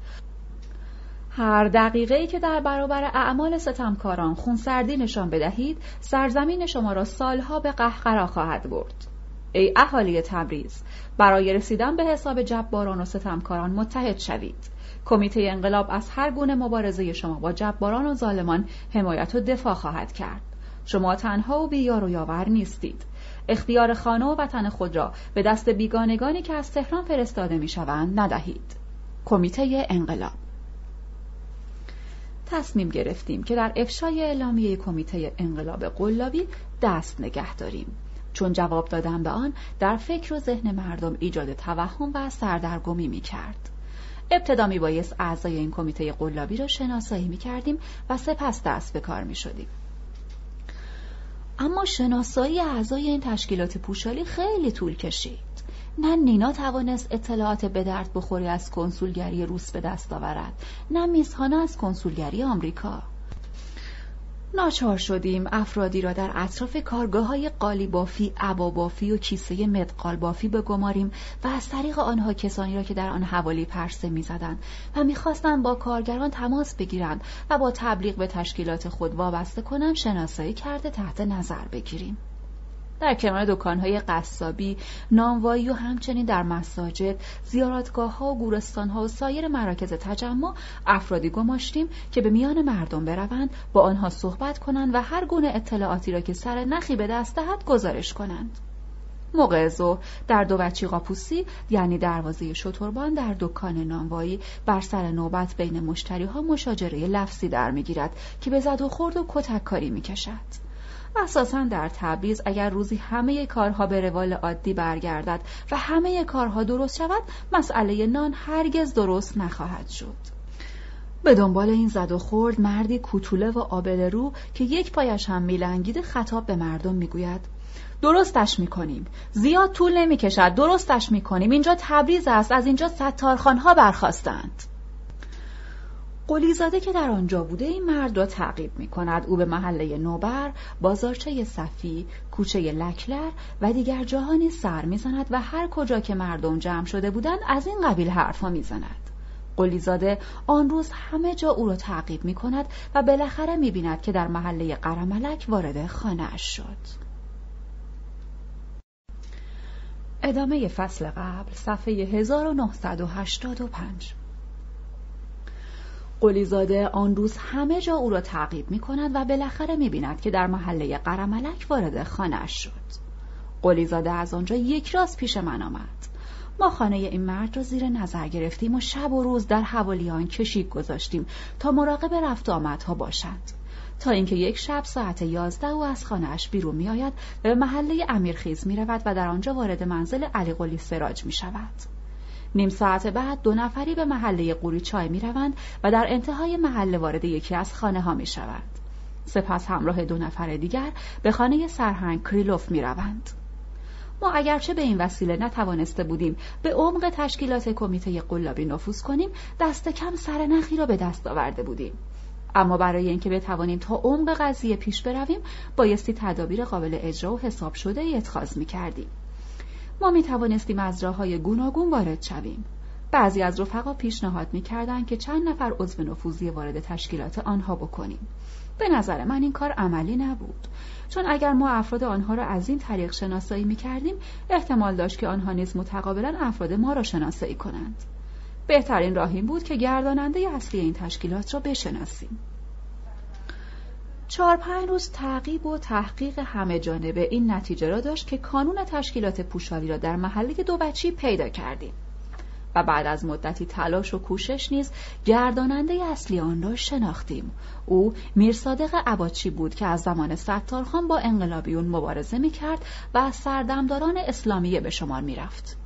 هر دقیقه ای که در برابر اعمال ستمکاران خونسردی نشان بدهید سرزمین شما را سالها به قهقرا خواهد برد. ای اهالی تبریز برای رسیدن به حساب جباران و ستمکاران متحد شوید. کمیته انقلاب از هر گونه مبارزه شما با جباران و ظالمان حمایت و دفاع خواهد کرد. شما تنها و بیار و یاور نیستید. اختیار خانه و وطن خود را به دست بیگانگانی که از تهران فرستاده می‌شوند ندهید. کمیته انقلاب. تصمیم گرفتیم که در افشای اعلامیه کمیته انقلاب قلابی دست نگه داریم. چون جواب دادن به آن در فکر و ذهن مردم ایجاد توهم و سردرگمی می کرد. ابتدا می بایست اعضای این کمیته قلابی را شناسایی می کردیم و سپس دست به کار می شدیم. اما شناسایی اعضای این تشکیلات پوشالی خیلی طول کشید. نه نینا توانست اطلاعات به درد بخوری از کنسولگری روس به دست آورد نه میزهانا از کنسولگری آمریکا ناچار شدیم افرادی را در اطراف کارگاه های قالی بافی، عبا بافی و کیسه مدقال بافی بگماریم و از طریق آنها کسانی را که در آن حوالی پرسه می‌زدند و می‌خواستند با کارگران تماس بگیرند و با تبلیغ به تشکیلات خود وابسته کنند شناسایی کرده تحت نظر بگیریم. در کنار دکانهای قصابی، نانوایی و همچنین در مساجد، زیارتگاه ها و گورستان ها و سایر مراکز تجمع افرادی گماشتیم که به میان مردم بروند با آنها صحبت کنند و هر گونه اطلاعاتی را که سر نخی به دست دهد گزارش کنند. موقع ظهر در دو بچی قاپوسی یعنی دروازه شتربان در دکان نانوایی بر سر نوبت بین مشتری ها مشاجره لفظی در می‌گیرد که به زد و خورد و کتک کاری می‌کشد. اساسا در تبریز اگر روزی همه کارها به روال عادی برگردد و همه کارها درست شود مسئله نان هرگز درست نخواهد شد. به دنبال این زد و خورد مردی کوتوله و آبل رو که یک پایش هم میلنگیده خطاب به مردم می‌گوید درستش می‌کنیم. زیاد طول نمی‌کشد. درستش می‌کنیم. اینجا تبریز است. از اینجا ستارخانها برخواستند قلیزاده که در آنجا بوده این مرد را تعقیب می کند او به محله نوبر، بازارچه صفی، کوچه لکلر و دیگر جاهانی سر می‌زند و هر کجا که مردم جمع شده بودند از این قبیل حرفها می‌زند. قلیزاده آن روز همه جا او را تعقیب می کند و بالاخره می بیند که در محله قرملک وارد خانه شد. ادامه فصل قبل صفحه 1985 قلیزاده آن روز همه جا او را تعقیب می کند و بالاخره می بیند که در محله قرملک وارد خانهاش شد. قلیزاده از آنجا یک راست پیش من آمد. ما خانه این مرد را زیر نظر گرفتیم و شب و روز در حوالی آن کشیک گذاشتیم تا مراقب رفت آمدها باشد. تا اینکه یک شب ساعت یازده او از خانهاش بیرون می آید و به محله امیرخیز می رود و در آنجا وارد منزل علی قلی سراج می شود. نیم ساعت بعد دو نفری به محله قوری چای می روند و در انتهای محله وارد یکی از خانه ها می شود. سپس همراه دو نفر دیگر به خانه سرهنگ کریلوف می روند. ما اگرچه به این وسیله نتوانسته بودیم به عمق تشکیلات کمیته قلابی نفوذ کنیم دست کم سر نخی را به دست آورده بودیم اما برای اینکه بتوانیم تا عمق قضیه پیش برویم بایستی تدابیر قابل اجرا و حساب شده اتخاذ می کردیم. ما می توانستیم از راه های گوناگون وارد شویم. بعضی از رفقا پیشنهاد می‌کردند که چند نفر عضو نفوذی وارد تشکیلات آنها بکنیم. به نظر من این کار عملی نبود چون اگر ما افراد آنها را از این طریق شناسایی می کردیم احتمال داشت که آنها نیز متقابلا افراد ما را شناسایی کنند بهترین راه این بود که گرداننده اصلی این تشکیلات را بشناسیم چهار پنج روز تعقیب و تحقیق همه جانبه این نتیجه را داشت که کانون تشکیلات پوشالی را در محله دو بچی پیدا کردیم. و بعد از مدتی تلاش و کوشش نیز گرداننده اصلی آن را شناختیم. او میرصادق عباچی بود که از زمان ستارخان با انقلابیون مبارزه می‌کرد و از سردمداران اسلامیه به شمار می‌رفت.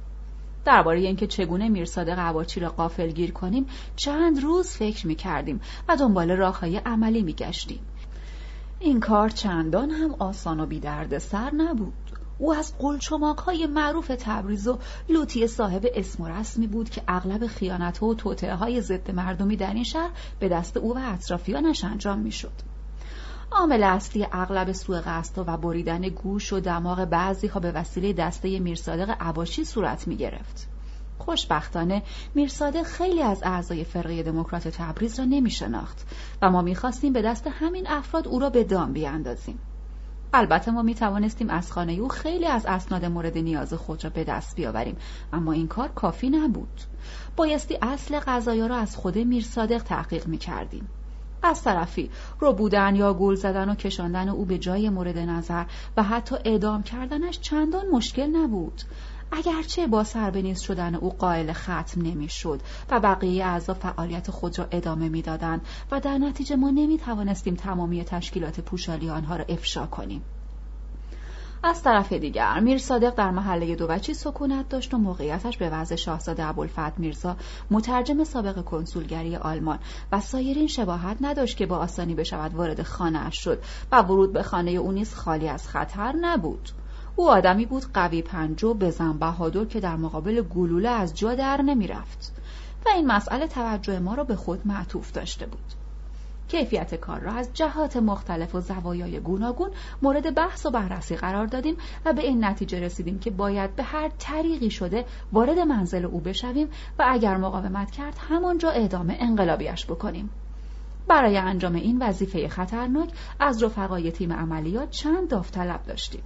درباره اینکه چگونه میرصادق عباچی را قافل گیر کنیم چند روز فکر می‌کردیم و دنبال راههای عملی میگشتیم. این کار چندان هم آسان و بیدرد سر نبود او از قلچماک های معروف تبریز و لوتی صاحب اسم و رسمی بود که اغلب خیانت و توطعه های ضد مردمی در این شهر به دست او و اطرافیانش انجام می‌شد. عامل اصلی اغلب سوء قصد و بریدن گوش و دماغ بعضی ها به وسیله دسته میرصادق عباشی صورت می گرفت. خوشبختانه میرساده خیلی از اعضای فرقه دموکرات تبریز را نمی شناخت و ما می‌خواستیم به دست همین افراد او را به دام بیاندازیم. البته ما می توانستیم از خانه او خیلی از اسناد مورد نیاز خود را به دست بیاوریم اما این کار کافی نبود. بایستی اصل قضایا را از خود میرصادق تحقیق می کردیم از طرفی رو بودن یا گول زدن و کشاندن او به جای مورد نظر و حتی اعدام کردنش چندان مشکل نبود. اگرچه با سربنیز شدن او قائل ختم نمی‌شد و بقیه اعضا فعالیت خود را ادامه می‌دادند و در نتیجه ما نمی توانستیم تمامی تشکیلات پوشالی آنها را افشا کنیم. از طرف دیگر میر صادق در محله دوبچی سکونت داشت و موقعیتش به وضع شاهزاده ابوالفتح میرزا مترجم سابق کنسولگری آلمان و سایرین شباهت نداشت که با آسانی بشود وارد خانه شد و ورود به خانه او نیز خالی از خطر نبود. او آدمی بود قوی پنجو بزن بهادر که در مقابل گلوله از جا در نمی‌رفت و این مسئله توجه ما را به خود معطوف داشته بود. کیفیت کار را از جهات مختلف و زوایای گوناگون مورد بحث و بررسی قرار دادیم و به این نتیجه رسیدیم که باید به هر طریقی شده وارد منزل او بشویم و اگر مقاومت کرد همانجا اعدام انقلابیش بکنیم. برای انجام این وظیفه خطرناک از رفقای تیم عملیات چند داوطلب داشتیم.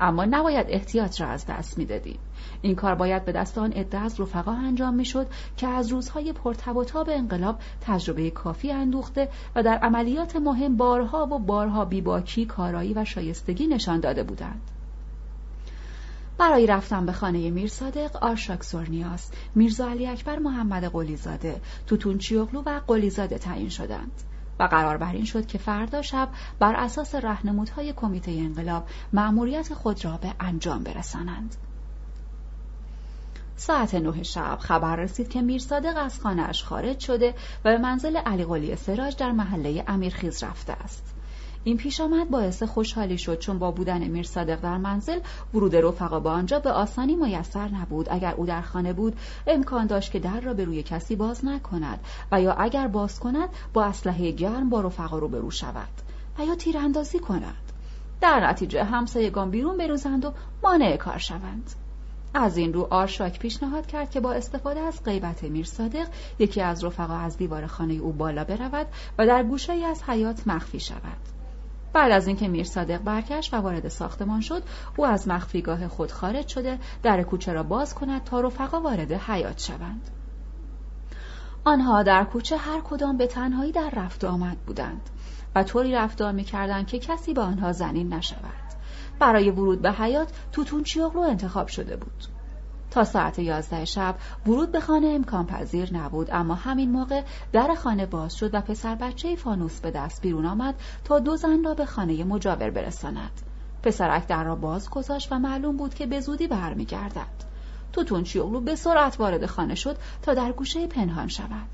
اما نباید احتیاط را از دست می‌دادیم. این کار باید به دست آن عده از رفقا انجام می‌شد که از روزهای پرتب و تاب انقلاب تجربه کافی اندوخته و در عملیات مهم بارها و بارها بیباکی کارایی و شایستگی نشان داده بودند. برای رفتن به خانه میر صادق آرشاک سورنیاس میرزا علی اکبر محمد قلیزاده توتون چیوغلو و قلیزاده تعیین شدند. و قرار بر این شد که فردا شب بر اساس رهنمودهای کمیته انقلاب مأموریت خود را به انجام برسانند. ساعت نه شب خبر رسید که میر صادق از خانهاش خارج شده و به منزل علی قلی سراج در محله امیرخیز رفته است. این پیش آمد باعث خوشحالی شد چون با بودن میر صادق در منزل ورود رفقا به آنجا به آسانی میسر نبود. اگر او در خانه بود امکان داشت که در را به روی کسی باز نکند و یا اگر باز کند با اسلحه گرم با رفقا روبرو شود و یا تیراندازی کند. در نتیجه همسایگان بیرون بروزند و مانع کار شوند. از این رو آرشاک پیشنهاد کرد که با استفاده از غیبت میر صادق یکی از رفقا از دیوار خانه او بالا برود و در گوشه از حیات مخفی شود. بعد از اینکه میر صادق برگشت و وارد ساختمان شد او از مخفیگاه خود خارج شده در کوچه را باز کند تا رفقا وارد حیات شوند. آنها در کوچه هر کدام به تنهایی در رفت آمد بودند و طوری رفتار می‌کردند که کسی به آنها زنین نشود. برای ورود به حیات توتون چیاغلو انتخاب شده بود. تا ساعت یازده شب. ورود به خانه امکان پذیر نبود اما همین موقع در خانه باز شد و پسر بچه فانوس به دست بیرون آمد تا دو زن را به خانه مجاور برساند. پسرک در را باز گذاشت و معلوم بود که به زودی برمیگردد. توتون چیوغلو به سرعت وارد خانه شد تا در گوشه پنهان شود.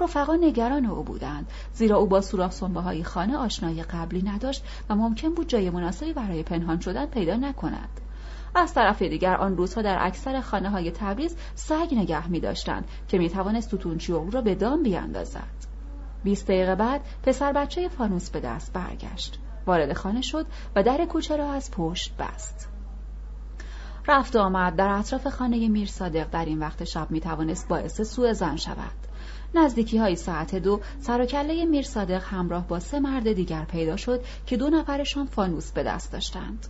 رفقا نگران او بودند زیرا او با سوراخ سنبه های خانه آشنایی قبلی نداشت و ممکن بود جای مناسبی برای پنهان شدن پیدا نکند. از طرف دیگر آن روزها در اکثر خانه های تبریز سگ نگه می داشتند که می توانست توتونچی او را به دام بیاندازد. بیست دقیقه بعد پسر بچه فانوس به دست برگشت. وارد خانه شد و در کوچه را از پشت بست. رفت آمد در اطراف خانه میر صادق در این وقت شب می توانست باعث سوء زن شود. نزدیکی های ساعت دو سر و کله میر صادق همراه با سه مرد دیگر پیدا شد که دو نفرشان فانوس به دست داشتند.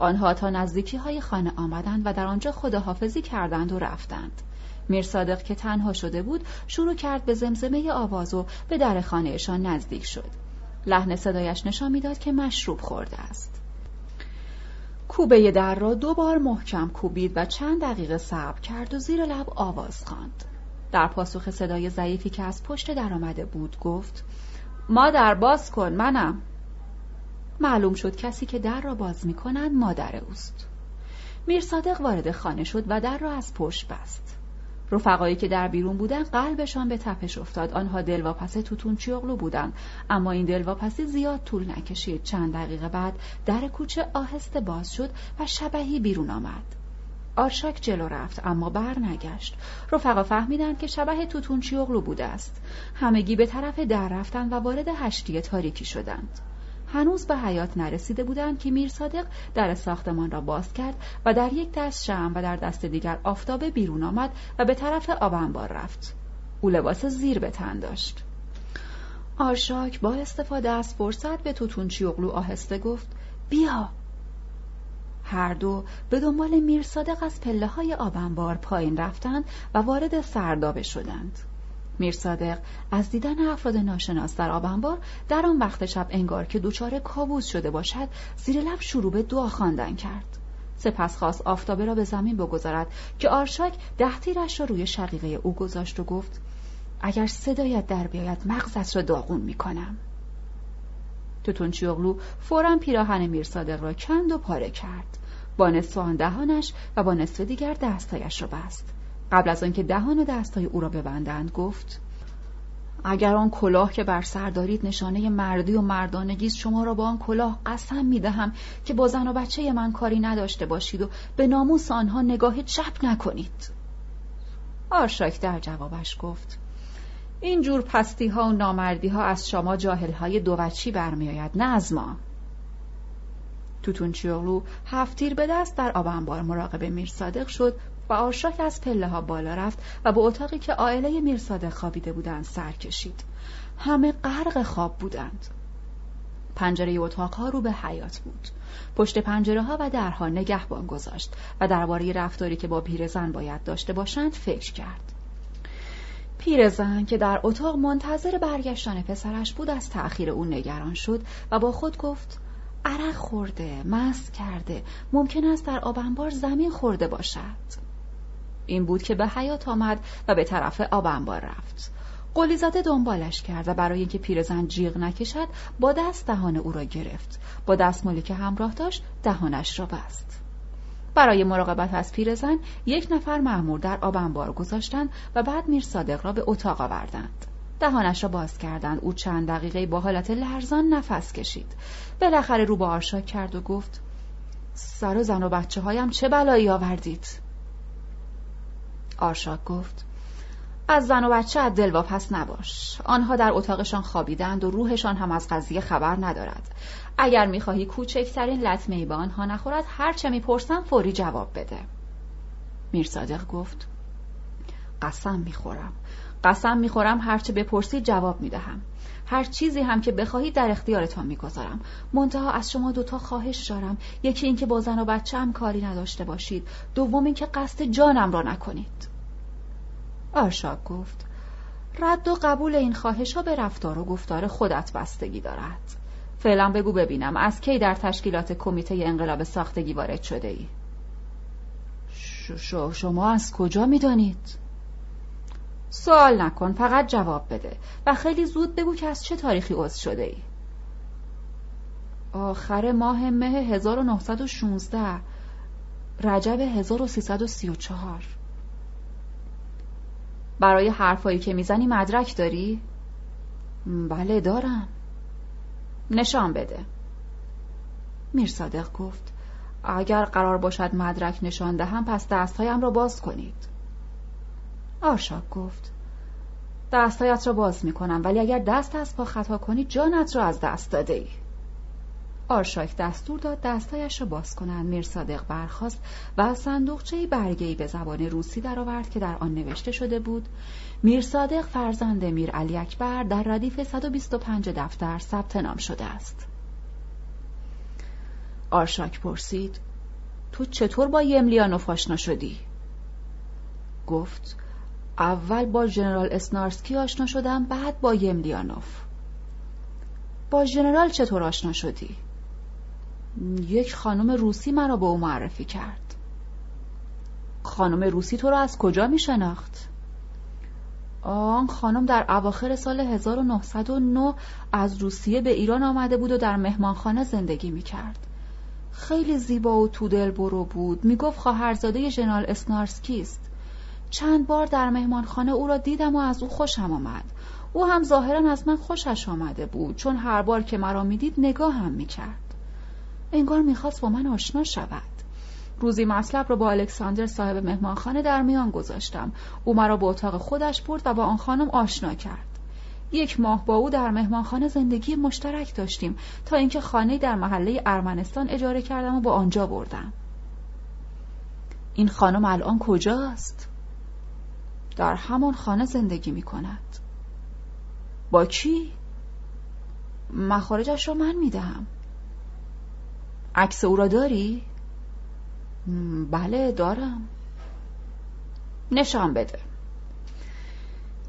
آنها تا نزدیکی های خانه آمدند و در آنجا خداحافظی کردند و رفتند. میر صادق که تنها شده بود شروع کرد به زمزمه آواز و به در خانهشان نزدیک شد. لحن صدایش نشان می‌داد که مشروب خورده است. کوبه در را دو بار محکم کوبید و چند دقیقه صبر کرد و زیر لب آواز خواند. در پاسخ صدای ضعیفی که از پشت در آمده بود گفت مادر باز کن منم معلوم شد کسی که در را باز می کنند مادر اوست. میر صادق وارد خانه شد و در را از پشت بست. رفقایی که در بیرون بودند قلبشان به تپش افتاد. آنها دلواپس توتون چیغلو بودند. اما این دلواپسی زیاد طول نکشید. چند دقیقه بعد در کوچه آهسته باز شد و شبهی بیرون آمد. آرشاک جلو رفت اما بر نگشت. رفقا فهمیدند که شبه توتون چیغلو بوده است. همگی به طرف در رفتند و وارد هشتی تاریکی شدند. هنوز به حیات نرسیده بودند که میر صادق در ساختمان را باز کرد و در یک دست شم و در دست دیگر آفتابه بیرون آمد و به طرف آبنبار رفت. او لباس زیر به تن داشت. آرشاک با استفاده از فرصت به توتونچی اغلو آهسته گفت بیا. هر دو به دنبال میر صادق از پله های آبنبار پایین رفتند و وارد سردابه شدند. میرصادق از دیدن افراد ناشناس در آبنبار در آن وقت شب انگار که دچار کابوس شده باشد زیر لب شروع به دعا خواندن کرد. سپس خواست آفتابه را به زمین بگذارد که آرشاک ده تیرش را روی شقیقه او گذاشت و گفت اگر صدایت در بیاید مغزت را داغون می‌کنم. توتون فورا پیراهن میرصادق را کند و پاره کرد. با نصف دهانش و با نصف دیگر دستایش را بست. قبل از آنکه دهان و دستای او را ببندند گفت اگر آن کلاه که بر سر دارید نشانه مردی و مردانگی شما را با آن کلاه قسم می‌دهم که با زن و بچه من کاری نداشته باشید و به ناموس آنها نگاه چپ نکنید. آرشاک در جوابش گفت این جور پستی ها و نامردی ها از شما جاهل های دوچی برمیآید نه از ما. توتون چیوغلو هفتیر به دست در آب انبار مراقب میر صادق شد. و آرشاک از پله ها بالا رفت و به اتاقی که عائله میر صادق خوابیده بودند سر کشید. همه غرق خواب بودند. پنجره اتاقها رو به حیات بود. پشت پنجره ها و درها نگهبان گذاشت و درباره رفتاری که با پیرزن باید داشته باشند فکر کرد. پیرزن که در اتاق منتظر برگشتن پسرش بود از تأخیر او نگران شد و با خود گفت عرق خورده مست کرده ممکن است در آبنبار زمین خورده باشد. این بود که به حیات آمد و به طرف آبنبار رفت. قلیزاده دنبالش کرد و برای اینکه پیرزن جیغ نکشد با دست دهان او را گرفت. با دستمالی که همراه داشت دهانش را بست. برای مراقبت از پیرزن یک نفر مأمور در آبنبار گذاشتند و بعد میر صادق را به اتاق آوردند. دهانش را باز کردند. او چند دقیقه با حالت لرزان نفس کشید. بالاخره رو به آرشاک کرد و گفت سر و زن و بچه هایم چه بلایی آوردید؟ آرشاک گفت از زن و بچه از دلواپس نباش. آنها در اتاقشان خوابیدند و روحشان هم از قضیه خبر ندارد. اگر می‌خواهی کوچکترین لطمه به آنها نخورد هر چه می‌پرسم فوری جواب بده. میرصادق گفت قسم می‌خورم. قسم می‌خورم هرچه بپرسید جواب می‌دهم. هر چیزی هم که بخواهید در اختیارتان می‌گذارم. منتها از شما دوتا خواهش دارم. یکی اینکه با زن و بچه هم کاری نداشته باشید. دوم اینکه قصد جانم را نکنید. آرشاک گفت رد و قبول این خواهش ها به رفتار و گفتار خودت بستگی دارد فعلا بگو ببینم از کی در تشکیلات کمیته انقلاب ساختگی وارد شده ای؟ شما از کجا می‌دانید؟ سوال نکن فقط جواب بده و خیلی زود بگو که از چه تاریخی عضو شده ای آخر ماه مه 1916 رجب 1334 برای حرفایی که می‌زنی مدرک داری؟ بله دارم نشان بده میرصادق گفت اگر قرار باشد مدرک نشان دهم پس دستهایم را باز کنید آرشاک گفت دستایت را باز می کنم ولی اگر دست از پا خطا کنی جانت را از دست داده ای. آرشاک دستور داد دستایش را باز کنند میر صادق برخاست و از صندوقچه برگهای به زبان روسی درآورد که در آن نوشته شده بود میر صادق فرزند میر علی اکبر در ردیف 125 دفتر ثبت نام شده است آرشاک پرسید تو چطور با یملیانوف آشنا شدی؟ گفت اول با ژنرال اسنارسکی آشنا شدم بعد با یملیانوف با ژنرال چطور آشنا شدی؟ یک خانم روسی مرا به او معرفی کرد. خانم روسی تو را از کجا می شناخت؟ آن خانم در اواخر سال 1909 از روسیه به ایران آمده بود و در مهمانخانه زندگی می کرد. خیلی زیبا و تودل برو بود. می گفت خواهرزاده ژنرال اسنارسکی است. چند بار در مهمانخانه او را دیدم و از او خوشم آمد. او هم ظاهرا از من خوشش آمده بود. چون هر بار که مرا می‌دید نگاه هم می‌کرد انگار می‌خواست با من آشنا شود. روزی مطلب را با الکساندر صاحب مهمانخانه در میان گذاشتم. او مرا به اتاق خودش برد و با آن خانم آشنا کرد. یک ماه با او در مهمانخانه زندگی مشترک داشتیم تا اینکه خانه در محله ارمنستان اجاره کردم و با آنجا بردم. این خانم الان کجاست؟ در همان خانه زندگی می کند با کی؟ مخارجش را من می دهم عکس او را داری؟ بله دارم. نشان بده.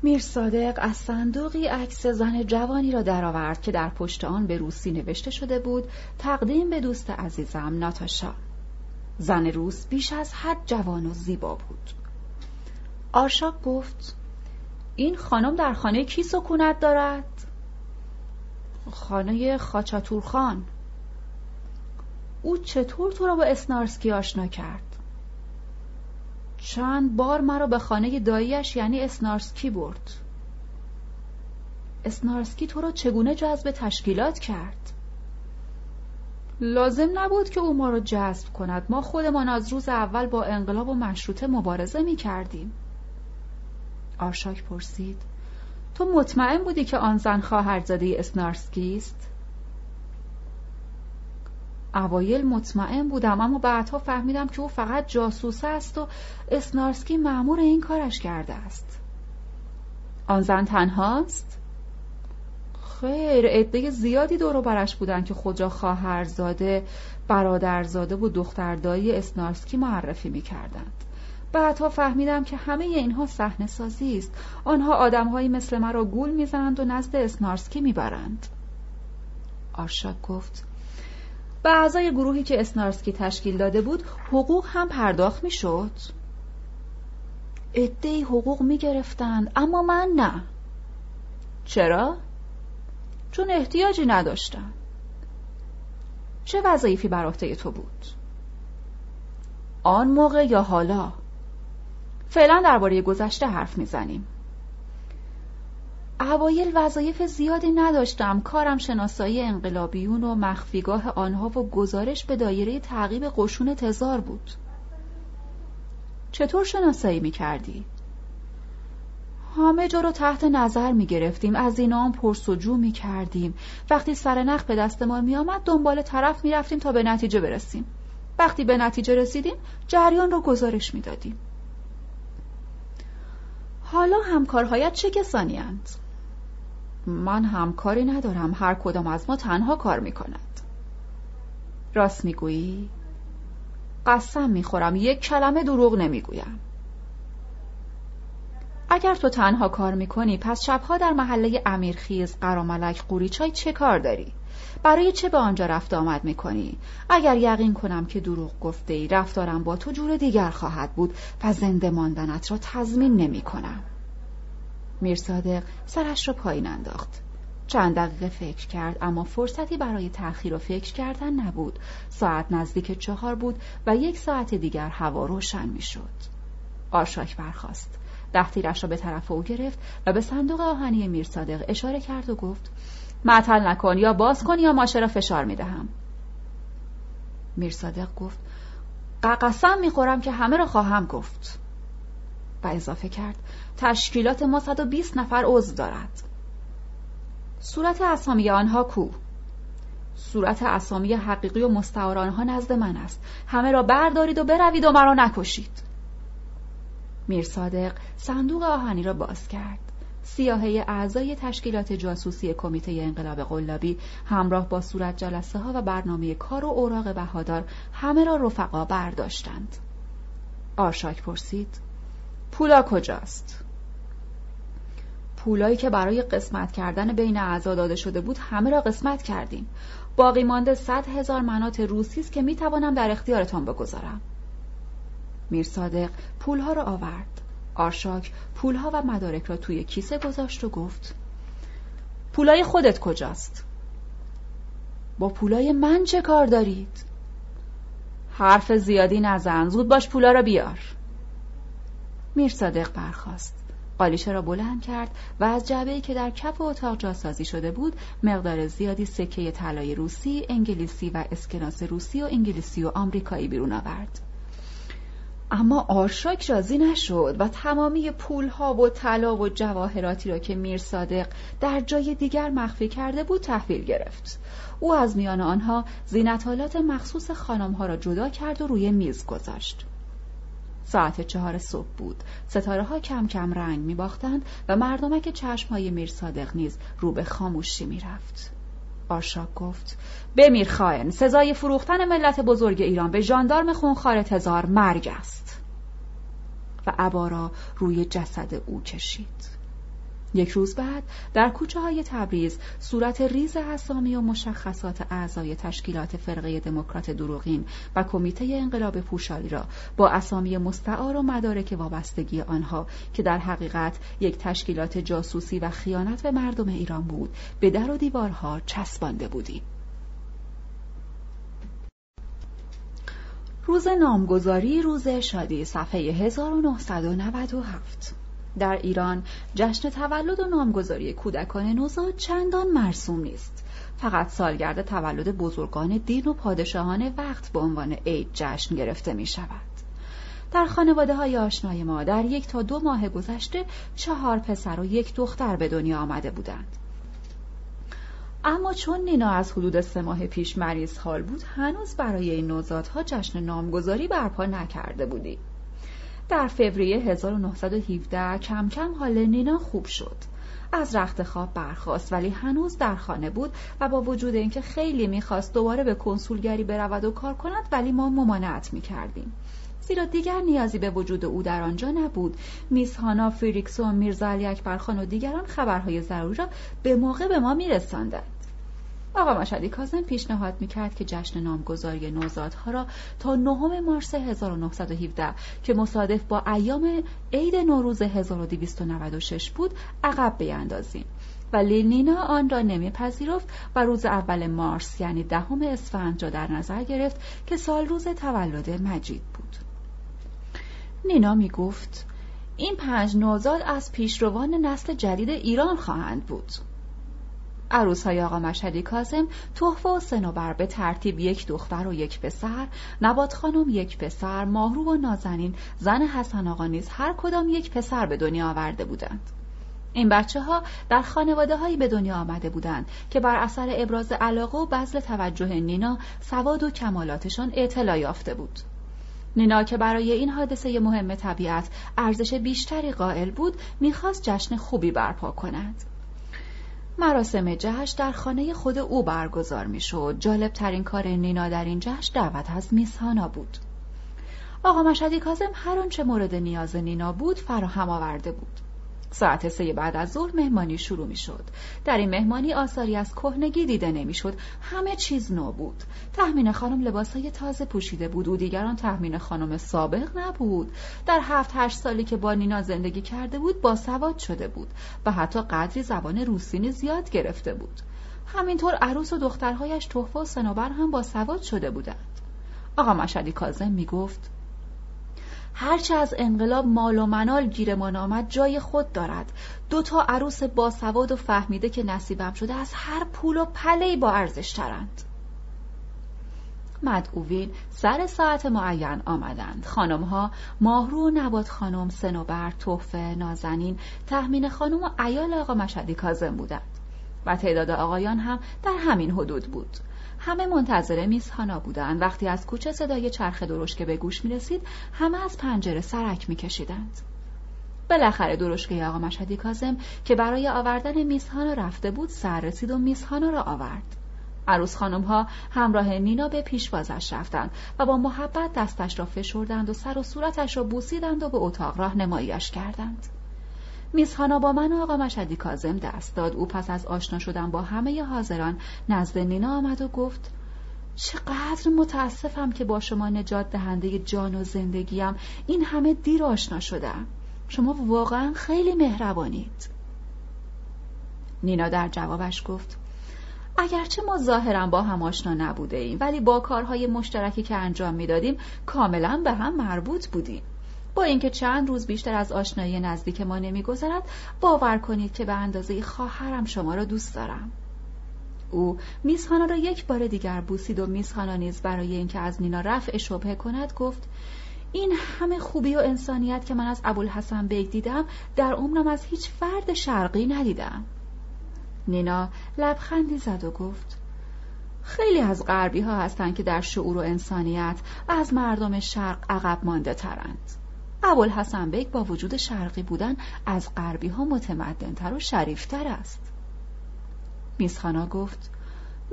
میر صادق از صندوقی عکس زن جوانی را درآورد که در پشت آن به روسی نوشته شده بود تقدیم به دوست عزیزم ناتاشا. زن روس بیش از حد جوان و زیبا بود. آرشاک گفت این خانم در خانه کی سکونت دارد؟ خانه خاچاتور خان. او چطور تو را با اسنارسکی آشنا کرد؟ چند بار مرا به خانه داییش یعنی اسنارسکی برد اسنارسکی تو را چگونه جذب تشکیلات کرد؟ لازم نبود که او ما را جذب کند ما خودمان از روز اول با انقلاب و مشروطه مبارزه می کردیم آرشاک پرسید تو مطمئن بودی که آن زن خواهرزاده اسنارسکی است؟ اوایل مطمئن بودم اما بعدها فهمیدم که او فقط جاسوس است و اسنارسکی معمور این کارش کرده است. آن زن تنهاست؟ خیر عده زیادی دور برش بودن که خود را خواهرزاده برادرزاده و دختردایی اسنارسکی معرفی می‌کردند. بعدها فهمیدم که همه اینها صحنه سازی است. آنها آدمهایی مثل مرا گول می‌زنند و نزد اسنارسکی می‌برند. آرشاک گفت به اعضای گروهی که اسنارسکی تشکیل داده بود حقوق هم پرداخت می‌شد. عدهای حقوق می‌گرفتند اما من نه. چرا؟ چون احتیاجی نداشتم. چه وظایفی بر عهده تو بود؟ آن موقع یا حالا؟ فعلا درباره گذشته حرف می‌زنیم. اوایل وظایف زیادی نداشتم. کارم شناسایی انقلابیون و مخفیگاه آنها و گزارش به دایره تعقیب قشون تزار بود. چطور شناسایی می‌کردی؟ همه جا رو تحت نظر می گرفتیم از اینام پرسجو می کردیم وقتی سرنخ به دستمان می آمد دنبال طرف می رفتیم تا به نتیجه برسیم. وقتی به نتیجه رسیدیم جریان رو گزارش می دادیم حالا همکارهایت چه کسانی هند؟ من همکاری ندارم هر کدام از ما تنها کار می کند راست می گویی؟ قسم می خورم یک کلمه دروغ نمی گویم اگر تو تنها کار می‌کنی پس شبها در محله امیرخیز قراملک قوریچای چه کار داری؟ برای چه به آنجا رفت آمد می‌کنی؟ اگر یقین کنم که دروغ گفته ای رفتارم با تو جور دیگر خواهد بود و زنده ماندنت را تضمین نمی کنم. میرصادق سرش را پایین انداخت. چند دقیقه فکر کرد اما فرصتی برای تأخیر و فکر کردن نبود. ساعت نزدیک چهار بود و یک ساعت دیگر هوا روشن می‌شد. آرشاک برخاست. دفتیرش را به طرف او گرفت و به صندوق آهنی میرصادق اشاره کرد و گفت معطل نکن یا باز کن یا ماشه را فشار می‌دهم میرصادق گفت قسم می‌خورم که همه را خواهم گفت و اضافه کرد. تشکیلات ما 120 نفر عضو دارد. صورت اسامی آنها کو؟ صورت اسامی حقیقی و مستعار آنها نزد من است. همه را بردارید و بروید و مرا نکشید. میر صادق صندوق آهنی را باز کرد. سیاهه اعضای تشکیلات جاسوسی کمیته انقلاب قلابی همراه با صورت جلسه ها و برنامه کار و اوراق بهادار همه را رفقا برداشتند. آرشاک پرسید پولا کجاست؟ پولایی که برای قسمت کردن بین اعضا داده شده بود همه را قسمت کردیم. باقی مانده صد هزار منات روسی است که می توانم در اختیارتان بگذارم. میرصادق پولها را آورد آرشاک پولها و مدارک را توی کیسه گذاشت و گفت پولای خودت کجاست؟ با پولای من چه کار دارید؟ حرف زیادی نزن زود باش پولا را بیار میرصادق برخاست. قالیچه را بلند کرد و از جعبه‌ای که در کف اتاق جاسازی شده بود مقدار زیادی سکه طلای روسی، انگلیسی و اسکناس روسی و انگلیسی و آمریکایی بیرون آورد. اما آرشاک راضی نشد و تمامی پولها و طلا و جواهراتی را که میر صادق در جای دیگر مخفی کرده بود تحویل گرفت. او از میان آنها زینتالات مخصوص خانمها را جدا کرد و روی میز گذاشت. ساعت چهار صبح بود. ستاره ها کم کم رنگ می باختند و مردمک چشم های میر صادق نیز رو به خاموشی می رفت. آرشاک گفت بمیر خائن سزای فروختن ملت بزرگ ایران به ژاندارم خونخوار تزار مرگ است. و عبا را روی جسد او کشید. یک روز بعد در کوچه های تبریز صورت ریز اسامی و مشخصات اعضای تشکیلات فرقه دموکرات دروغین و کمیته انقلاب پوشالی را با اسامی مستعار و مدارک وابستگی آنها که در حقیقت یک تشکیلات جاسوسی و خیانت به مردم ایران بود به در و دیوارها چسبانده بودیم. روز نامگذاری روز شادی صفحه 1997 در ایران جشن تولد و نامگذاری کودکان نوزاد چندان مرسوم نیست. فقط سالگرد تولد بزرگان دین و پادشاهان وقت به عنوان عید جشن گرفته می شود. در خانواده های آشنای ما در یک تا دو ماه گذشته چهار پسر و یک دختر به دنیا آمده بودند. اما چون نینا از حدود سه ماه پیش مریض حال بود هنوز برای این نوزادها جشن نامگذاری برپا نکرده بودیم. در فوریه 1917 کم کم حال نینا خوب شد. از رخت خواب برخاست ولی هنوز در خانه بود و با وجود اینکه خیلی می‌خواست دوباره به کنسولگری برود و کار کند ولی ما ممانعت می‌کردیم. زیرا دیگر نیازی به وجود او در آنجا نبود میس هانا فریکسون میرزا علی اکبرخان و دیگران خبرهای ضروری را به موقع به ما میرساندند آقا مشهدی کازم پیشنهاد می‌کرد که جشن نامگذاری نوزادها را تا نهم مارس 1917 که مصادف با ایام عید نوروز 1296 بود عقب بیاندازیم ولی نینا آن را نمیپذیرفت و روز اول مارس یعنی دهم اسفند را در نظر گرفت که سال روز تولد مجید بود. نینا می گفت این پنج نوزاد از پیشروان نسل جدید ایران خواهند بود. عروس های آقا مشهدی کازم تحفه و سنوبر به ترتیب یک دختر و یک پسر نبات خانم یک پسر ماهرو و نازنین زن حسن آقا نیز هر کدام یک پسر به دنیا آورده بودند. این بچه ها در خانواده هایی به دنیا آمده بودند که بر اثر ابراز علاقه و بذل توجه نینا سواد و کمالاتشان اطلاع یافته بود. نینا که برای این حادثه مهم طبیعت ارزش بیشتری قائل بود می‌خواست جشن خوبی برپا کند. مراسم جشن در خانه خود او برگزار می شد. جالب ترین کار نینا در این جشن دعوت از میسهانا بود. آقا مشهدی کازم هر آنچه مورد نیاز نینا بود فراهم آورده بود. ساعت سه بعد از ظهر مهمانی شروع می شد. در این مهمانی آثاری از کهنگی دیده نمی‌شد. همه چیز نو بود. تحمین خانم لباسهای تازه پوشیده بود و دیگران تحمین خانم سابق نبود. در هفت هشت سالی که با نینا زندگی کرده بود با سواد شده بود و حتی قدری زبان روسینی زیاد گرفته بود. همینطور عروس و دخترهایش تحفه و سنوبر هم با سواد شده بودند. آقا مشهدی کازم می گفت هرچه از انقلاب مال و منال گیرمان آمد جای خود دارد. دو تا عروس باسواد و فهمیده که نصیبم شده از هر پول و پلهی با ارزش ترند. مدعوین سر ساعت معین آمدند. خانم ها ماهرو نبات خانم سنوبر توفه نازنین تحمین خانم و ایال آقا مشهدی کازم بودند و تعداد آقایان هم در همین حدود بود. همه منتظر میز هانا بودند وقتی از کوچه صدای چرخ درشکه به گوش می رسید همه از پنجره سرک می کشیدند بالاخره درشکه آقا مشهدی کازم که برای آوردن میزهانا رفته بود سر رسید و میزهانا را آورد. عروس خانم ها همراه نینا به پیشوازش رفتند و با محبت دستش را فشردند و سر و صورتش را بوسیدند و به اتاق راهنماییش کردند. میز با من و آقا مشدی کازم دست داد. او پس از آشنا شدن با همه حاضران نزد نینا آمد و گفت چقدر متاسفم که با شما نجات دهنده جان و زندگیم این همه دیر آشنا شدم شما واقعا خیلی مهربانید. نینا در جوابش گفت اگرچه ما ظاهرا با هم آشنا نبوده ایم ولی با کارهای مشترکی که انجام می‌دادیم کاملا به هم مربوط بودیم. با اینکه چند روز بیشتر از آشنایی نزدیک ما نمیگذرد باور کنید که به اندازه خواهرم شما را دوست دارم. او Miss هانا را یک بار دیگر بوسید و Miss هانا نیز برای اینکه از نینا رفع شبهه کند گفت این همه خوبی و انسانیت که من از ابوالحسن بیگ دیدم در عمرم از هیچ فرد شرقی ندیدم. نینا لبخندی زد و گفت خیلی از غربی ها هستند که در شعور و انسانیت از مردم شرق عقب مانده ترند. ابوالحسن بیگ با وجود شرقی بودن از غربی ها متمدنتر و شریفتر است. میسخانا گفت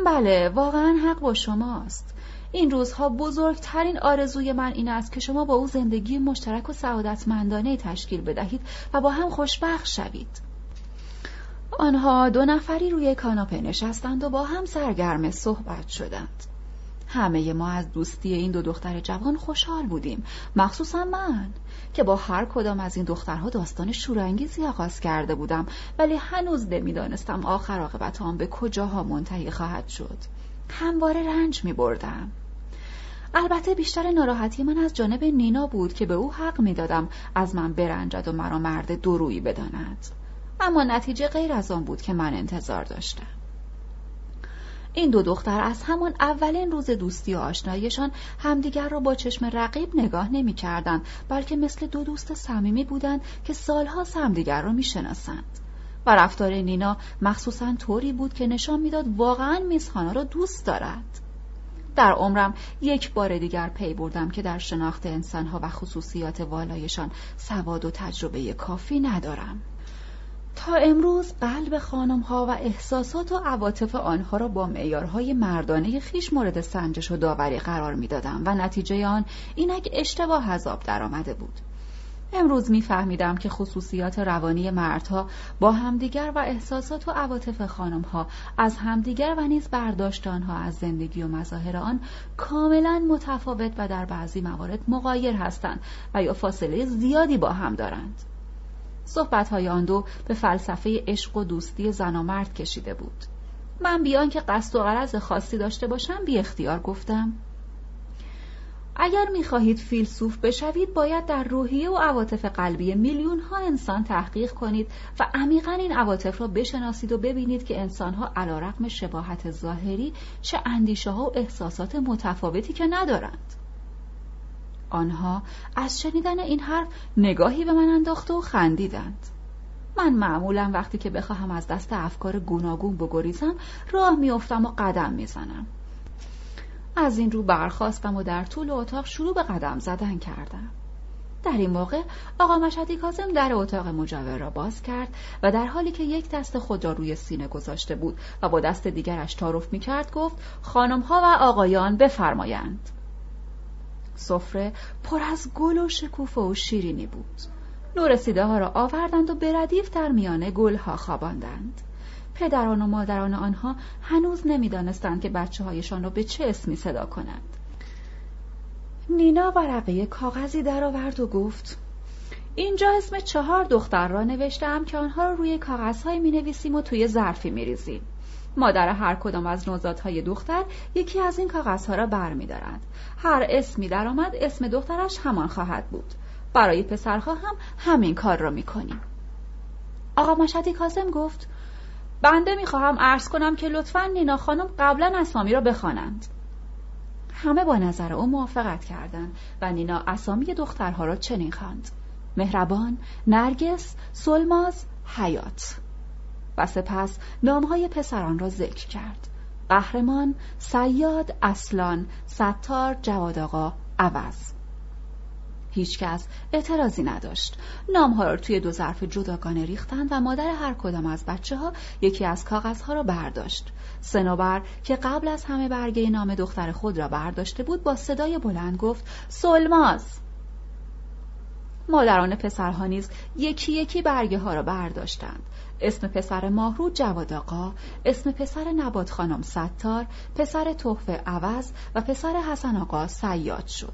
بله واقعا حق با شماست. این روزها بزرگترین آرزوی من این است که شما با او زندگی مشترک و سعادتمندانه تشکیل بدهید و با هم خوشبخت شوید. آنها دو نفری روی کاناپه نشستند و با هم سرگرم صحبت شدند. همه ما از دوستی این دو دختر جوان خوشحال بودیم. مخصوصا من که با هر کدام از این دخترها داستان شورانگیزی آغاز کرده بودم ولی هنوز نمی‌دانستم آخر عاقبت آن به کجاها منتهی خواهد شد. همواره رنج می بردم. البته بیشتر ناراحتی من از جانب نینا بود که به او حق می‌دادم از من برنجد و مرا مرد درویی بداند. اما نتیجه غیر از آن بود که من انتظار داشتم. این دو دختر از همان اولین روز دوستی و آشناییشان همدیگر را با چشم رقیب نگاه نمی کردن بلکه مثل دو دوست صمیمی بودند که سالها همدیگر را می شناسند. و رفتار نینا مخصوصا طوری بود که نشان می‌داد واقعا میزخانا را دوست دارد. در عمرم یک بار دیگر پی بردم که در شناخت انسانها و خصوصیات والایشان سواد و تجربه کافی ندارم. تا امروز قلب خانم ها و احساسات و عواطف آنها را با معیارهای مردانه خیش مورد سنجش و داوری قرار می‌دادم و نتیجه آن اینک اشتباه آب درآمده بود. امروز میفهمیدم که خصوصیات روانی مردها با همدیگر و احساسات و عواطف خانم ها از همدیگر و نیز برداشت آنها از زندگی و مظاهر آن کاملا متفاوت و در بعضی موارد مغایر هستند و یا فاصله زیادی با هم دارند. صحبتهای آن دو به فلسفه عشق و دوستی زن و مرد کشیده بود. من بیان که قصد و غرض خاصی داشته باشم بی اختیار گفتم. اگر می‌خواهید فیلسوف بشوید باید در روحیه و عواطف قلبی میلیون ها انسان تحقیق کنید و عمیقا این عواطف را بشناسید و ببینید که انسانها علا رقم شباهت ظاهری چه اندیشه ها و احساسات متفاوتی که ندارند. آنها از شنیدن این حرف نگاهی به من انداخته و خندیدند. من معمولا وقتی که بخواهم از دست افکار گوناگون بگریزم راه میافتم و قدم می‌زنم. از این رو برخواستم و در طول اتاق شروع به قدم زدن کردم. در این موقع آقا مشهدی کازم در اتاق مجاور را باز کرد و در حالی که یک دست خود را روی سینه گذاشته بود و با دست دیگرش تعارف می کرد گفت خانم ها و آقایان بفرمایند. سفره پر از گل و شکوفه و شیرینی بود. نورسیده ها را آوردند و به ردیف در میانه گلها خواباندند. پدران و مادران آنها هنوز نمی‌دانستند که بچه هایشان را به چه اسمی صدا کنند. نینا ورقه کاغذی درآورد و گفت اینجا اسم چهار دختر را نوشتم که آنها را روی کاغذهایی می نویسیم و توی ظرفی می ریزیم. مادر هر کدام از نوزادهای دختر یکی از این کاغذها را بر می دارد. هر اسمی درآمد اسم دخترش همان خواهد بود. برای پسرها هم همین کار را می کنیم. آقا مشهدی کازم گفت بنده می‌خواهم عرض کنم که لطفا نینا خانم قبلا اسامی را بخوانند. همه با نظر او موافقت کردند و نینا اسامی دخترها را چنین خواند. مهربان، نرگس، سلماز، حیات و سپس نامهای پسران را ذکر کرد. قهرمان، سیاد، اصلان، ستار، جواد آقا، عوض. هیچکس اعتراضی نداشت. نامها را توی دو ظرف جداگانه ریختند و مادر هر کدام از بچه ها یکی از کاغذها را برداشت. سنوبر که قبل از همه برگه نام دختر خود را برداشته بود با صدای بلند گفت سلماز مادران پسرها نیز یکی یکی برگه ها را برداشتند اسم پسر ماهرو جواد آقا اسم پسر نبات خانم ستار پسر تحفه عوض و پسر حسن آقا سیاد شد.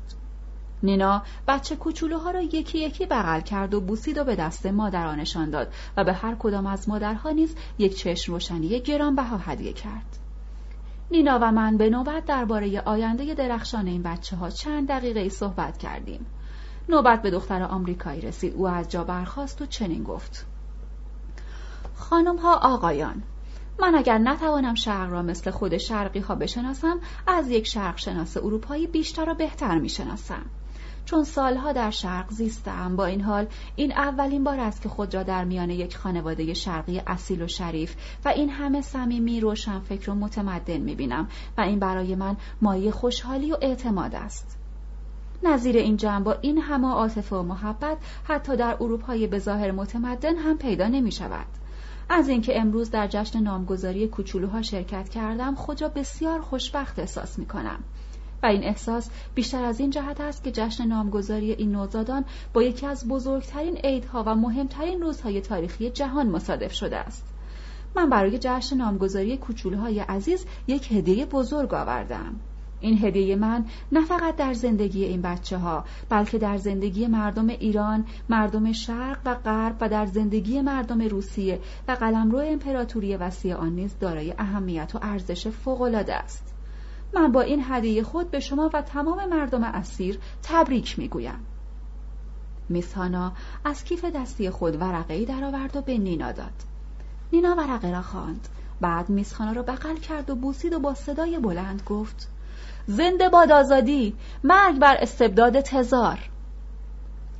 نینا بچه کوچولوها را یکی یکی بغل کرد و بوسید و به دست مادرانشان داد و به هر کدام از مادرها نیز یک چشم روشنی گرانبها هدیه کرد. نینا و من به نوبت درباره آینده درخشان این بچه ها چند دقیقه ای صحبت کردیم. نوبت به دختر آمریکایی رسید. او از جا برخاست و چنین گفت. خانم ها آقایان من اگر نتوانم شرق را مثل خود شرقی ها بشناسم از یک شرق شناس اروپایی بیشتر و بهتر می شناسم. چون سالها در شرق زیستم با این حال این اولین بار است که خود را در میان یک خانواده شرقی اصیل و شریف و این همه صمیمی روشن فکر و متمدن می‌بینم و این برای من مایه خوشحالی و اعتماد است نظیر این جمع با این همه عاطفه و محبت حتی در اروپای بظاهر متمدن هم پیدا نمی شود. از اینکه امروز در جشن نامگذاری کوچولوها شرکت کردم خود را بسیار خوشبخت احساس می کنم. و این احساس بیشتر از این جهت است که جشن نامگذاری این نوزادان با یکی از بزرگترین عیدها و مهمترین روزهای تاریخی جهان مصادف شده است. من برای جشن نامگذاری کوچولوهای عزیز یک هدیه بزرگ آوردم این هدیه من نه فقط در زندگی این بچه ها بلکه در زندگی مردم ایران، مردم شرق و غرب و در زندگی مردم روسیه و قلمرو امپراتوری وسیع آن نیز دارای اهمیت و ارزش فوق‌العاده است. من با این هدیه خود به شما و تمام مردم اسیر تبریک می‌گویم. میسانا از کیف دستی خود ورقه درآورد و به نینا داد. نینا ورقه را خواند. بعد میسخانا را بغل کرد و بوسید و با صدای بلند گفت زنده باد آزادی مرگ بر استبداد تزار.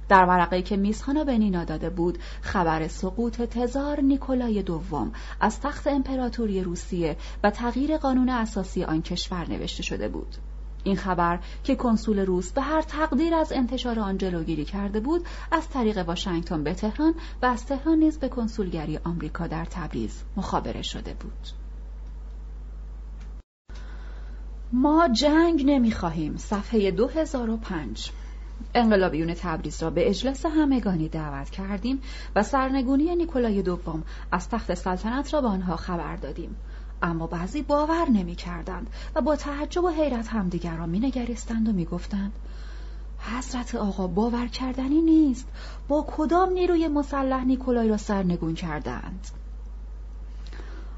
در ورقه که میزخانا به نینا داده بود خبر سقوط تزار نیکولای دوم از تخت امپراتوری روسیه و تغییر قانون اساسی آن کشور نوشته شده بود. این خبر که کنسول روس به هر تقدیر از انتشار آن جلوگیری کرده بود از طریق واشنگتن به تهران و از تهران نیز به کنسولگری آمریکا در تبریز مخابره شده بود. ما جنگ نمی‌خواهیم. صفحه 2005 انقلابیون تبریز را به اجلاس همگانی دعوت کردیم و سرنگونی نیکولای دوم از تخت سلطنت را به آنها خبر دادیم. اما بعضی باور نمی کردند و با تعجب و حیرت همدیگر را می نگریستند و می گفتند حضرت آقا باور کردنی نیست. با کدام نیروی مسلح نیکولای را سرنگون کردند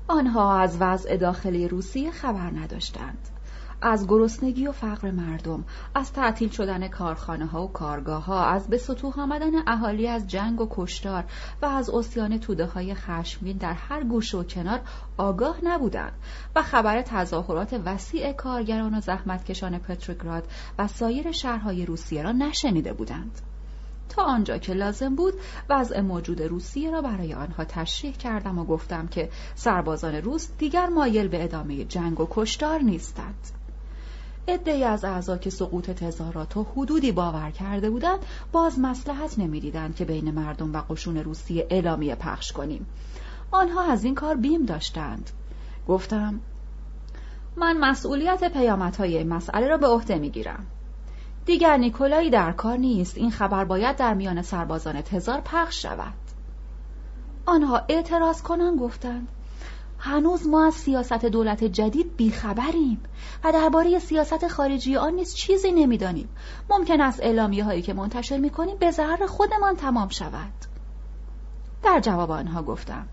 آنها از وضع داخلی روسیه خبر نداشتند. از گرسنگی و فقر مردم از تعطیل شدن کارخانه ها و کارگاه ها از به سطوح آمدن اهالی از جنگ و کشتار و از اسیان توده های خشمگین در هر گوشه و کنار آگاه نبودند و خبر تظاهرات وسیع کارگران و زحمتکشان پتروگراد و سایر شهرهای روسیه را نشنیده بودند. تا آنجا که لازم بود وضع موجود روسیه را برای آنها تشریح کردم و گفتم که سربازان روس دیگر مایل به ادامه جنگ و کشتار نیستند. عدهای از اعضا که سقوط تظاهرات تا حدودی باور کرده بودند باز مسلحت نمی‌دیدند که بین مردم و قشون روسیه اعلامیه پخش کنیم. آنها از این کار بیم داشتند. گفتم من مسئولیت پیامدهای این مسئله را به عهده می‌گیرم. دیگر نیکولایی در کار نیست. این خبر باید در میان سربازان تزار پخش شود. آنها اعتراض کنان گفتند هنوز ما از سیاست دولت جدید بیخبریم و درباره سیاست خارجی آن نیز چیزی نمی‌دانیم. ممکن است اعلامیه هایی که منتشر می‌کنیم به ضرر خودمان تمام شود. در جواب آنها گفتم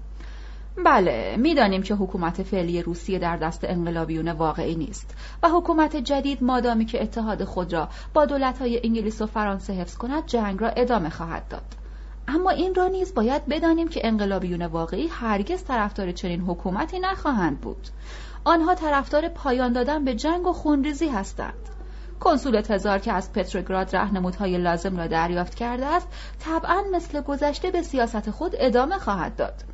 بله می‌دانیم که حکومت فعلی روسیه در دست انقلابیون واقعی نیست و حکومت جدید مادامی که اتحاد خود را با های انگلیس و فرانسه حفظ کند جنگ را ادامه خواهد داد. اما این را نیز باید بدانیم که انقلابیون واقعی هرگز طرفدار چنین حکومتی نخواهند بود. آنها طرفدار پایان دادن به جنگ و خونریزی هستند. کنسول تزار که از پتروگراد رهنمودهای لازم را دریافت کرده است طبعا مثل گذشته به سیاست خود ادامه خواهد داد.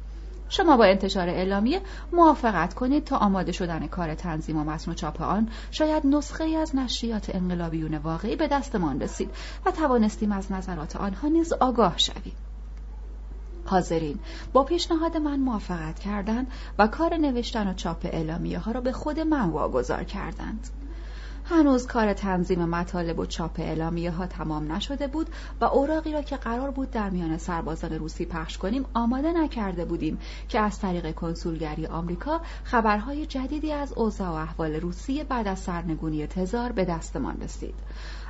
شما با انتشار اعلامیه موافقت کنید تا آماده شدن کار تنظیم و متن و چاپ آن. شاید نسخه ای از نشریات انقلابیون واقعی به دستمان رسید و توانستیم از نظرات آنها نیز آگاه شویم. حاضرین با پیشنهاد من موافقت کردند و کار نوشتن و چاپ اعلامیه ها را به خود من واگذار کردند. هنوز کار تنظیم مطالب و چاپ اعلامیه ها تمام نشده بود و اوراقی را که قرار بود در میان سربازان روسی پخش کنیم آماده نکرده بودیم که از طریق کنسولگری آمریکا خبرهای جدیدی از اوضاع و احوال روسیه بعد از سرنگونی تزار به دستمان رسید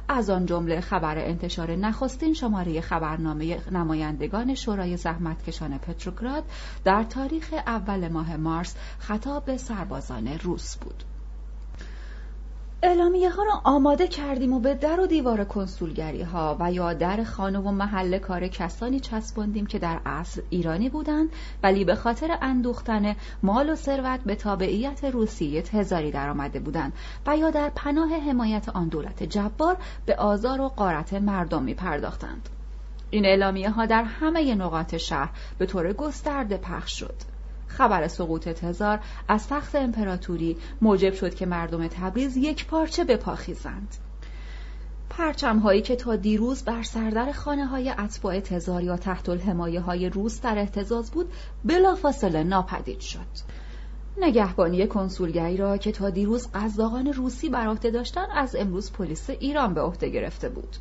از آن جمله خبر انتشار نخستین شماره خبرنامه نمایندگان شورای زحمتکشان پتروگراد در تاریخ اول ماه مارس خطاب به سربازان روس بود. اعلامیه ها را آماده کردیم و به در و دیوار کنسولگری ها و یا در خانه و محل کار کسانی چسباندیم که در اصل ایرانی بودند ولی به خاطر اندوختن مال و ثروت به تابعیت روسیه تزاری درآمده بودند و یا در پناه حمایت آن دولت جبار به آزار و قارت مردم می پرداختند. این اعلامیه ها در همه نقاط شهر به طور گسترده پخش شد. خبر سقوط تزار از تخت امپراتوری موجب شد که مردم تبریز یک پارچه بپاخیزند. پرچم هایی که تا دیروز بر سردر خانه های اتباع تزار یا تحت الحمایه های روس در احتزاز بود بلافاصله ناپدید شد. نگهبانی کنسولگری را که تا دیروز قزاقان روسی بر عهده داشتند از امروز پلیس ایران به عهده گرفته بود.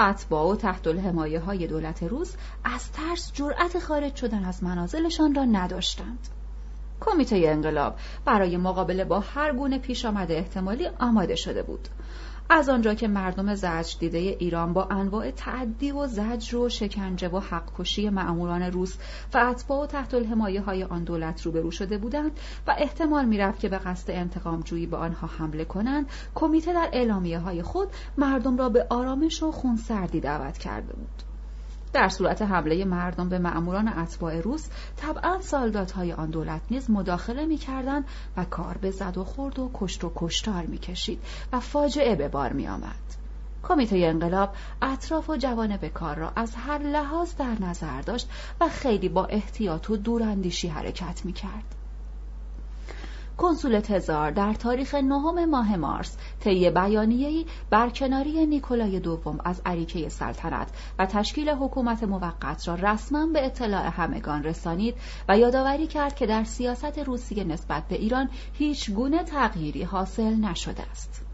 اتباع و تحت الحمایه های دولت روس از ترس جرأت خارج شدن از منازلشان را نداشتند. کمیته انقلاب برای مقابله با هر گونه پیش آمده احتمالی آماده شده بود از آنجا که مردم زجر دیده ایران با انواع تعدی و زجر و شکنجه و حق کشی معموران روس و اتباع و تحت الحمایه های آن دولت روبرو شده بودند و احتمال می‌رفت که به قصد انتقام جویی به آنها حمله کنند کمیته در اعلامیه های خود مردم را به آرامش و خونسردی دعوت کرده بود. در صورت حمله مردم به معموران اتباع روس طبعا های آن دولت نیز مداخله می‌کردند و کار به زد و خورد و کشت و کشتار می‌کشید و فاجعه به بار میآمد. کمیته انقلاب اطراف و جوانب کار را از هر لحاظ در نظر داشت و خیلی با احتیاط و دوراندیشی حرکت می‌کرد. کنسول تزار در تاریخ نهم ماه مارس طی بیانیه‌ای برکناری نیکولای دوم از عریکه سلطنت و تشکیل حکومت موقت را رسما به اطلاع همگان رسانید و یادآوری کرد که در سیاست روسیه نسبت به ایران هیچ گونه تغییری حاصل نشده است.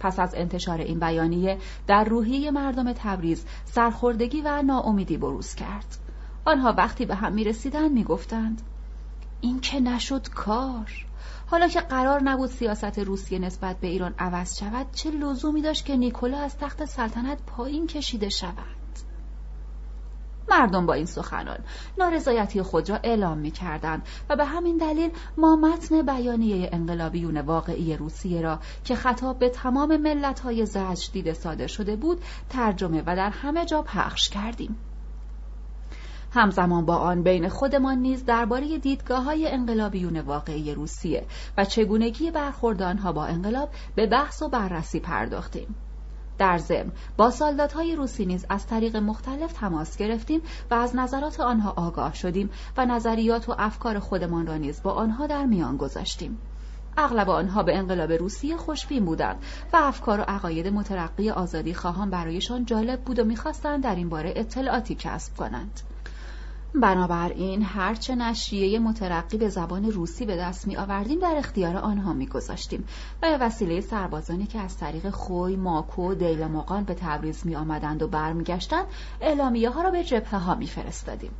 پس از انتشار این بیانیه در روحیه مردم تبریز سرخوردگی و ناامیدی بروز کرد. آنها وقتی به هم می رسیدن می گفتند این که نشد کار حالا که قرار نبود سیاست روسیه نسبت به ایران عوض شود چه لزومی داشت که نیکولا از تخت سلطنت پایین کشیده شود مردم با این سخنان نارضایتی خود را اعلام می کردند و به همین دلیل ما متن بیانیه انقلابیون واقعی روسیه را که خطاب به تمام ملت های زجر دیده صادر شده بود ترجمه و در همه جا پخش کردیم. همزمان با آن بین خودمان نیز درباره دیدگاه های انقلابیون واقعی روسیه و چگونگی برخورد آنها با انقلاب به بحث و بررسی پرداختیم. در ضمن با سالدات های روسی نیز از طریق مختلف تماس گرفتیم و از نظرات آنها آگاه شدیم و نظریات و افکار خودمان را نیز با آنها در میان گذاشتیم. اغلب آنها به انقلاب روسیه خوشبین بودند و افکار و عقاید مترقی آزادی خواهان برایشان جالب بود و می‌خواستند در این باره اطلاعاتی کسب کنند. بنابراین هرچه نشریه مترقی به زبان روسی به دست می آوردیم در اختیار آنها می گذاشتیم و به وسیله سربازانی که از طریق خوی، ماکو و دیل مقان به تبریز می آمدند و برمیگشتند اعلامیه ها را به جبهه ها می فرستادیم.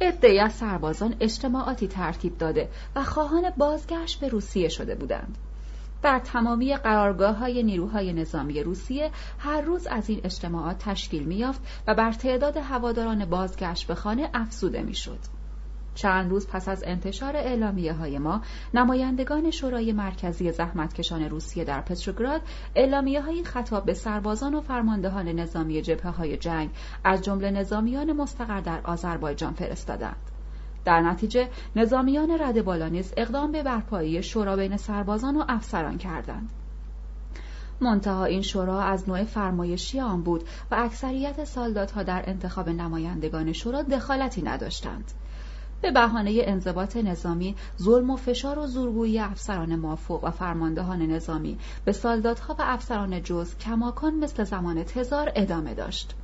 ادهی از سربازان اجتماعاتی ترتیب داده و خواهان بازگشت به روسیه شده بودند. در تمامی قرارگاه های نیروهای نظامی روسیه هر روز از این اجتماعات تشکیل میافت و بر تعداد هواداران بازگشت به خانه افزوده می‌شد. چند روز پس از انتشار اعلامیه های ما نمایندگان شورای مرکزی زحمتکشان روسیه در پتروگراد اعلامیه های خطاب به سربازان و فرماندهان نظامی جبهه های جنگ از جمله نظامیان مستقر در آذربایجان فرستادند در نتیجه نظامیان رد بالا نیز اقدام به برپایی شورا بین سربازان و افسران کردند. منتها این شورا از نوع فرمایشی آن بود و اکثریت سالدادها در انتخاب نمایندگان شورا دخالتی نداشتند. به بهانه انضباط نظامی ظلم و فشار و زورگویی افسران مافوق و فرماندهان نظامی به سالدادها و افسران جز کماکان مثل زمان تزار ادامه داشت.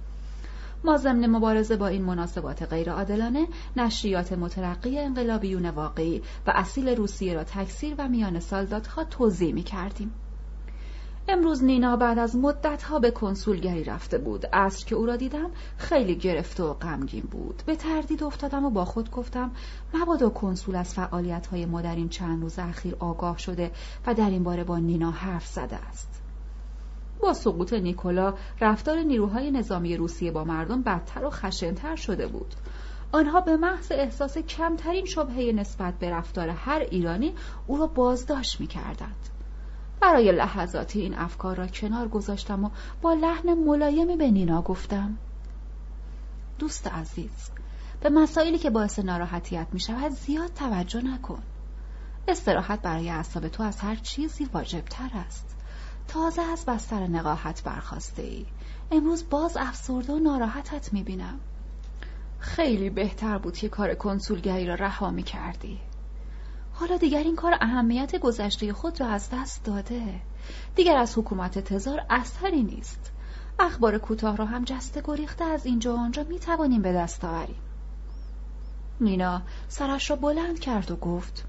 ما ضمن مبارزه با این مناسبات غیرعادلانه نشریات مترقی انقلابیون واقعی و اصیل روسیه را تکثیر و میان سالدادها توضیح می کردیم. امروز نینا بعد از مدتها به کنسولگری رفته بود. از که او را دیدم خیلی گرفته و غمگین بود. به تردید افتادم و با خود گفتم مبادا کنسول از فعالیت های ما در این چند روز اخیر آگاه شده و در این باره با نینا حرف زده است. با سقوط نیکولا رفتار نیروهای نظامی روسیه با مردم بدتر و خشنتر شده بود. آنها به محض احساس کمترین شبهه نسبت به رفتار هر ایرانی او را بازداشت می‌کردند. برای لحظاتی این افکار را کنار گذاشتم و با لحن ملایمی به نینا گفتم دوست عزیز به مسائلی که باعث ناراحتیت می شود زیاد توجه نکن. استراحت برای اعصاب تو از هر چیزی واجبتر است. تازه از بستر نقاهت برخواسته ای امروز باز افسرده و ناراحتت می‌بینم. خیلی بهتر بود که کار کنسولگری را رها می کردی حالا دیگر این کار اهمیت گذشته خود را از دست داده. دیگر از حکومت تزار اثری نیست. اخبار کوتاه را هم جسته گریخته از اینجا و آنجا می توانیم به دست آوریم. نینا سرش را بلند کرد و گفت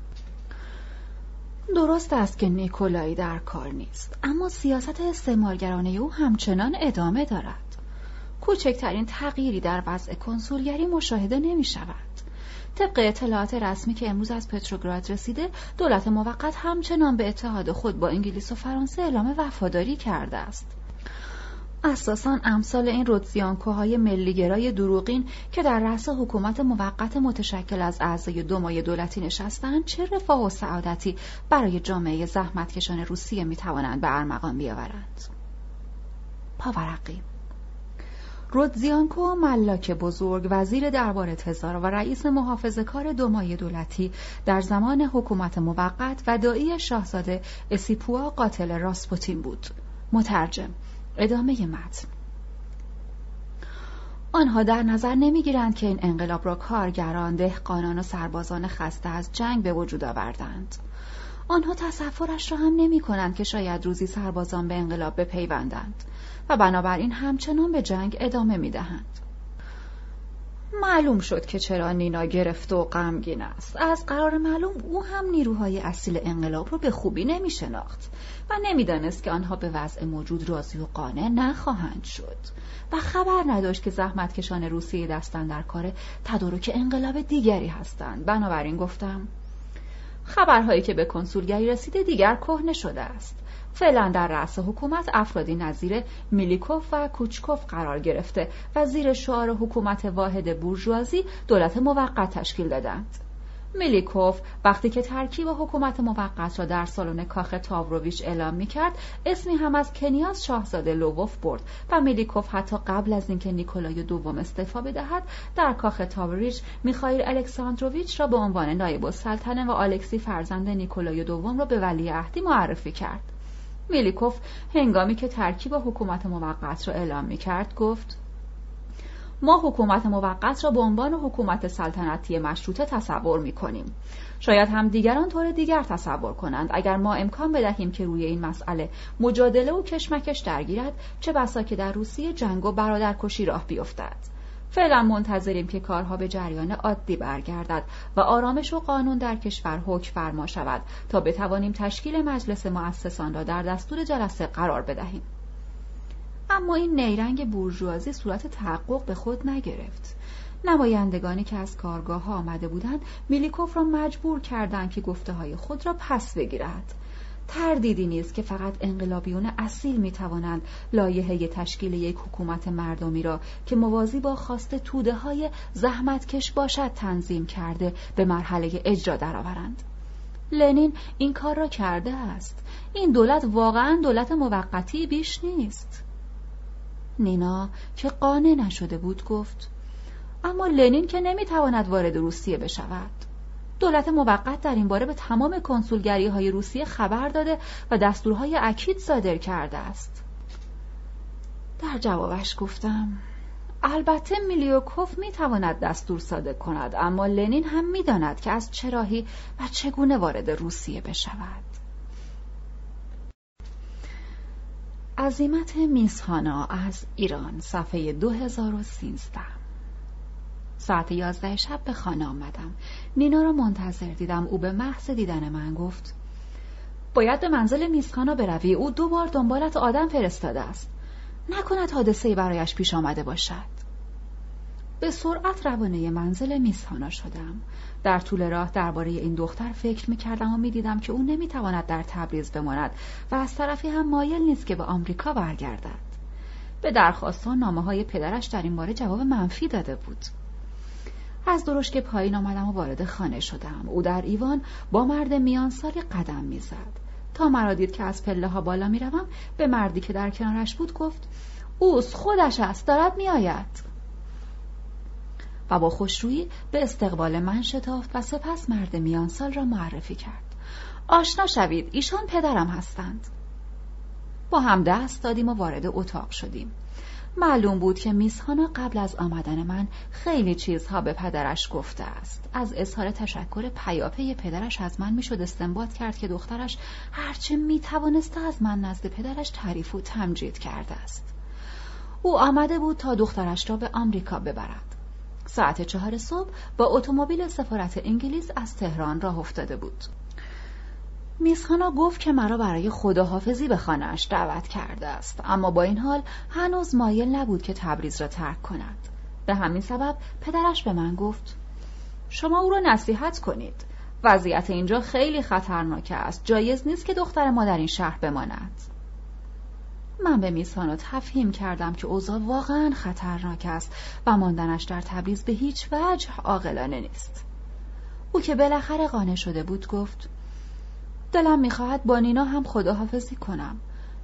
درست است که نیکولایی در کار نیست اما سیاست استعمارگرانه او همچنان ادامه دارد. کوچکترین تغییری در وضع کنسولگری مشاهده نمی شود. طبق اطلاعات رسمی که امروز از پتروگراد رسیده دولت موقت همچنان به اتحاد خود با انگلیس و فرانسه اعلام وفاداری کرده است. اساسا امثال این رودزیانکوهای ملیگرای دروغین که در رأس حکومت موقت متشکل از اعضای دومای دولتی نشستند چه رفاه و سعادتی برای جامعه زحمتکشان روسیه می‌توانند به ارمغان بیاورند؟ پاورقی رودزیانکو ملاک بزرگ وزیر دربار تزار و رئیس محافظه کار دومای دولتی در زمان حکومت موقت و دایی شاهزاده اسیپوا قاتل راسپوتین بود. مترجم ادامه متن آنها در نظر نمی‌گیرند که این انقلاب را کارگران، دهقانان و سربازان خسته از جنگ به وجود آوردند. آنها تصورش را هم نمی کنند که شاید روزی سربازان به انقلاب بپیوندند و بنابراین همچنان به جنگ ادامه می دهند. معلوم شد که چرا نینا گرفته و غمگین است از قرار معلوم او هم نیروهای اصیل انقلاب را به خوبی نمی شناخت و نمی‌دانست که آنها به وضع موجود راضی و قانع نخواهند شد. و خبر نداشت که زحمتکشان روسیه دستن در کار تدارک انقلاب دیگری هستند. بنابراین گفتم خبرهایی که به کنسولگری رسیده دیگر کهنه شده است. فعلا در رأس حکومت افرادی نظیر میلیکوف و کوچکوف قرار گرفته و زیر شعار حکومت واحد بورژوازی دولت موقت تشکیل دادند. میلیکوف وقتی که ترکیب حکومت موقت را در سالن کاخ تاوروویچ اعلام می کرد اسمی هم از کنیاز شاهزاده لووف برد و میلیکوف حتی قبل از اینکه نیکولای دوم استعفا بدهد در کاخ تاوروویچ میخائیل الکساندروویچ را به عنوان نایب السلطنه و آلکسی فرزند نیکولای دوم را به ولی عهدی معرفی کرد. میلیکوف هنگامی که ترکیب حکومت موقت را اعلام می کرد گفت ما حکومت موقت را به عنوان حکومت سلطنتی مشروطه تصور می کنیم. شاید هم دیگران طور دیگر تصور کنند. اگر ما امکان بدهیم که روی این مسئله مجادله و کشمکش درگیرد چه بسا که در روسیه جنگ و برادرکشی راه بیفتد. فعلا منتظریم که کارها به جریان عادی برگردد و آرامش و قانون در کشور حکم فرما شود تا بتوانیم تشکیل مجلس مؤسسان را در دستور جلسه قرار بدهیم. اما این نیرنگ بورژوازی صورت تحقق به خود نگرفت نمایندگانی که از کارگاه ها آمده بودند میلیکوف را مجبور کردند که گفته های خود را پس بگیرد تردیدی نیست که فقط انقلابیون اصیل می توانند لایحه تشکیل یک حکومت مردمی را که موازی با خواست توده های زحمتکش باشد تنظیم کرده به مرحله اجرا درآورند. لنین این کار را کرده است. این دولت واقعا دولت موقتی بیش نیست. نینا که قانع نشده بود گفت اما لنین که نمی‌تواند وارد روسیه بشود. دولت موقت در این باره به تمام کنسولگری های روسیه خبر داده و دستورهای اکید صادر کرده است در جوابش گفتم البته میلیوکوف می‌تواند دستور صادر کند اما لنین هم می‌داند که از چه راهی و چگونه وارد روسیه بشود عظیمت میسهانا از ایران صفحه 2013 ساعت یازده شب به خانه آمدم. نینا را منتظر دیدم. او به محض دیدن من گفت باید به منزل میسخانا بروی. او دو بار دنبالت آدم فرستاده است. نکند حادثه برایش پیش آمده باشد. به سرعت روانه منزل میسخانا شدم. در طول راه درباره این دختر فکر می کردم و می دیدم که او نمی تواند در تبریز بماند و از طرفی هم مایل نیست که به آمریکا برگردد. به درخواست و نامه های پدرش در این باره جواب منفی داده بود. از که پایین آمدم و وارد خانه شدم. او در ایوان با مرد میان سالی قدم می‌زد. تا مرا دید که از پله ها بالا می‌روم به مردی که در کنارش بود گفت اوس خودش است دارد میآید. و با خوشرویی به استقبال من شتافت و سپس مرد میان سال را معرفی کرد. آشنا شوید ایشان پدرم هستند. با هم دست دادیم و وارد اتاق شدیم. معلوم بود که میسهانا قبل از آمدن من خیلی چیزها به پدرش گفته است. از اظهار تشکر پیاپی پدرش از من می‌شد استنباط کرد که دخترش هرچه می‌توانسته از من نزد پدرش تعریف و تمجید کرده است. او آمده بود تا دخترش را به آمریکا ببرد ساعت چهار صبح با اتومبیل سفارت انگلیس از تهران راه افتاده بود. میزخانا گفت که مرا برای خداحافظی به خانهاش دعوت کرده است اما با این حال هنوز مایل نبود که تبریز را ترک کند. به همین سبب پدرش به من گفت شما او را نصیحت کنید. وضعیت اینجا خیلی خطرناک است. جایز نیست که دختر ما در این شهر بماند. من به میسانو تفهیم کردم که اوضاع واقعا خطرناک است و ماندنش در تبریز به هیچ وجه عاقلانه نیست. او که بالاخره قانع شده بود گفت دلم می‌خواهد با نینا هم خداحافظی کنم.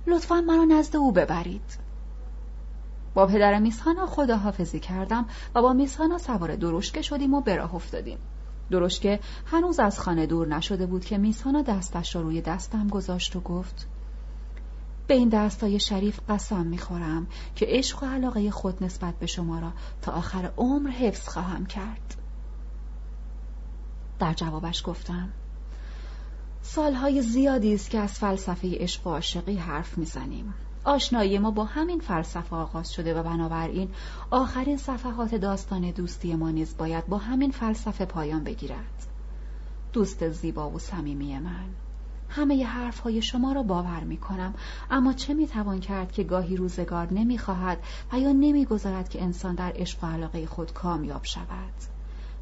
لطفا مرا نزد او ببرید. با پدر میسانا خداحافظی کردم و با میسانا سوار درشکه شدیم و به راه افتادیم. درشکه هنوز از خانه دور نشده بود که میسانا دستش را روی دستم گذاشت و گفت به این دستای شریف قسم می‌خورم که عشق و علاقه خود نسبت به شما را تا آخر عمر حفظ خواهم کرد. در جوابش گفتم سالهای زیادی است که از فلسفه عشق و عاشقی حرف می‌زنیم. آشنایی ما با همین فلسفه آغاز شده و بنابراین آخرین صفحات داستان دوستی ما نیز باید با همین فلسفه پایان بگیرد. دوست زیبا و صمیمی من. همه حرف های شما را باور می کنم اما چه می توان کرد که گاهی روزگار نمی خواهد و یا نمی گذارد که انسان در عشق و علاقه خود کامیاب شود؟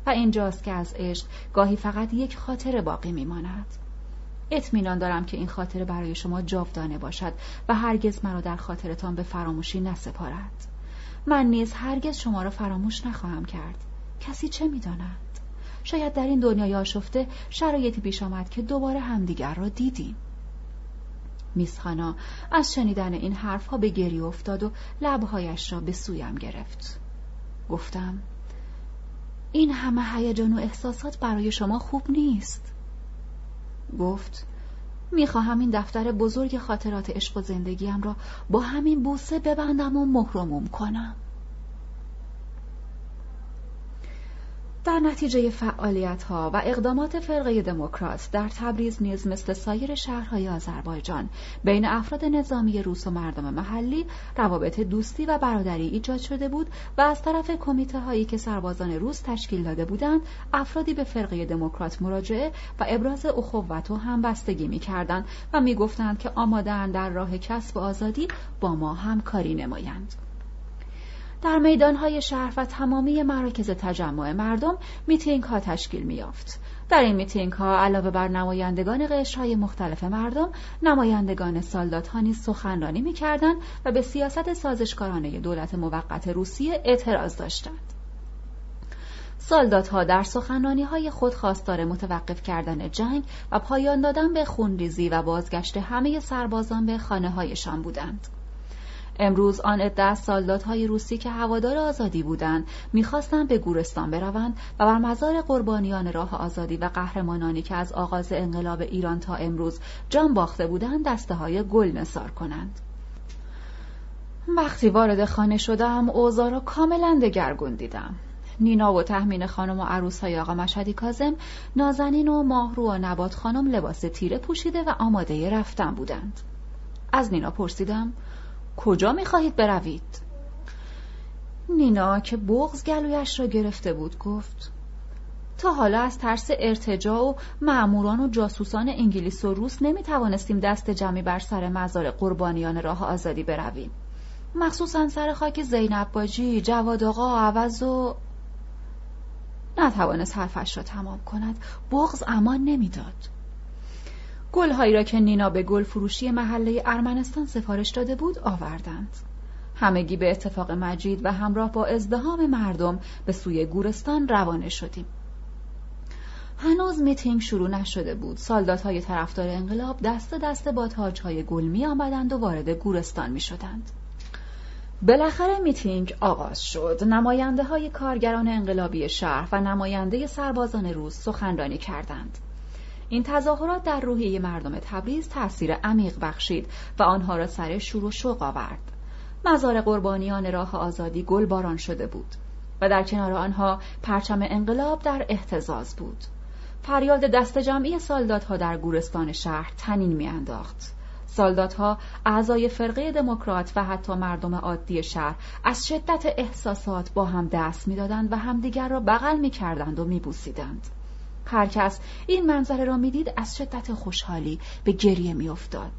و اینجاست که از عشق گاهی فقط یک خاطر باقی می ماند اطمینان دارم که این خاطره برای شما جاودانه باشد و هرگز مرا در خاطرتان به فراموشی نسپارد. من نیز هرگز شما را فراموش نخواهم کرد. کسی چه می‌داند؟ شاید در این دنیای آشفته شرایطی پیش آمد که دوباره همدیگر را دیدیم. میس خانا از شنیدن این حرفها به گری افتاد و لبهایش را به سویم گرفت. گفتم این همه هیجان و احساسات برای شما خوب نیست. گفت می‌خواهم این دفتر بزرگ خاطرات عشق و زندگیم را با همین بوسه ببندم و مهرموم کنم. در نتیجه فعالیت ها و اقدامات فرقه دموکرات در تبریز نیز مثل سایر شهرهای آذربایجان بین افراد نظامی روس و مردم محلی روابط دوستی و برادری ایجاد شده بود و از طرف کمیته هایی که سربازان روس تشکیل داده بودند افرادی به فرقه دموکرات مراجعه و ابراز اخوت و همبستگی می‌کردند و می‌گفتند که آماده‌اند در راه کسب آزادی با ما همکاری نمایند. در میدان‌های شهر و تمامی مراکز تجمع مردم میتینگ ها تشکیل می‌یافت. در این میتینگ ها علاوه بر نمایندگان قشرهای مختلف مردم نمایندگان سالدات ها نیز سخنرانی می‌کردند و به سیاست سازشکارانه دولت موقت روسیه اعتراض داشتند سالدات ها در سخنرانی های خود خواستار متوقف کردن جنگ و پایان دادن به خونریزی و بازگشت همه سربازان به خانه هایشان بودند. امروز آن عده از سالدادهای روسی که هوادار آزادی بودند می‌خواستند به گورستان بروند و بر مزار قربانیان راه آزادی و قهرمانانی که از آغاز انقلاب ایران تا امروز جان باخته بودند دسته های گل نثار کنند. وقتی وارد خانه شدم اوضاع را کاملا دگرگون دیدم. نینا و تحمین خانم و عروس های آقا مشهدی کازم نازنین و ماهرو و نبات خانم لباس تیره پوشیده و آماده رفتن بودند. از نینا پرسیدم کجا می‌خواهید بروید؟ نینا که بغز گلویش را گرفته بود گفت تا حالا از ترس ارتجا و معموران و جاسوسان انگلیس و روس نمی توانستیم دست جمعی بر سر مزار قربانیان راه آزادی برویم. مخصوصا سر خاک زینب باجی جواد آقا عوض و نتوانست حرفش را تمام کند. بغز امان نمی‌داد. گلهایی را که نینا به گل فروشی محله ارمنستان سفارش داده بود آوردند. همگی به اتفاق مجید و همراه با ازدهام مردم به سوی گورستان روانه شدیم. هنوز میتینگ شروع نشده بود. های طرفدار انقلاب دست دست با های گل می آمدند و وارد گورستان می شدند. بالاخره میتینگ آغاز شد. نماینده های کارگران انقلابی شهر و نماینده سربازان روز سخنرانی کردند. این تظاهرات در روحیه مردم تبریز تاثیر عمیق بخشید و آنها را سر شور و شوق آورد. مزار قربانیان راه آزادی گل باران شده بود و در کنار آنها پرچم انقلاب در احتزاز بود. فریاد دست جمعی سالدادها در گورستان شهر تنین میانداخت. سالدادها اعضای فرقه دموکرات و حتی مردم عادی شهر از شدت احساسات با هم دست می‌دادند و همدیگر را بغل می‌کردند و میبوسیدند. هر کس. این منظره را می‌دید از شدت خوشحالی به گریه میافتاد.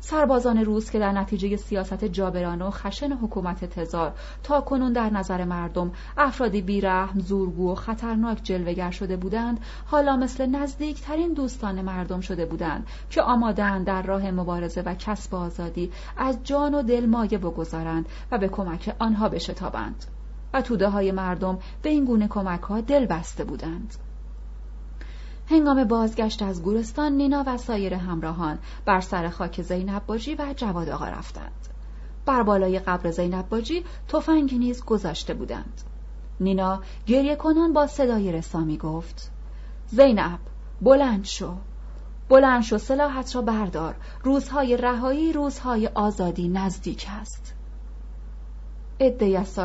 سربازان روس که در نتیجه سیاست جابرانه و خشن حکومت تزار تا کنون در نظر مردم افرادی بیرحم، زورگو و خطرناک جلوگر شده بودند حالا مثل نزدیکترین دوستان مردم شده بودند که آمادند در راه مبارزه و کسب آزادی از جان و دل مایه بگذارند و به کمک آنها بشتابند. و توده های مردم به این گونه کمک ها دل بسته بودند. هنگام بازگشت از گورستان نینا و سایر همراهان بر سر خاک زینب باجی و جواد آقا رفتند. بر بالای قبر زینب باجی تفنگی نیز گذاشته بودند. نینا گریه کنان با صدای رسامی گفت زینب بلند شو بلند شو سلاحت را بردار روزهای رهایی روزهای آزادی نزدیک است عدهای از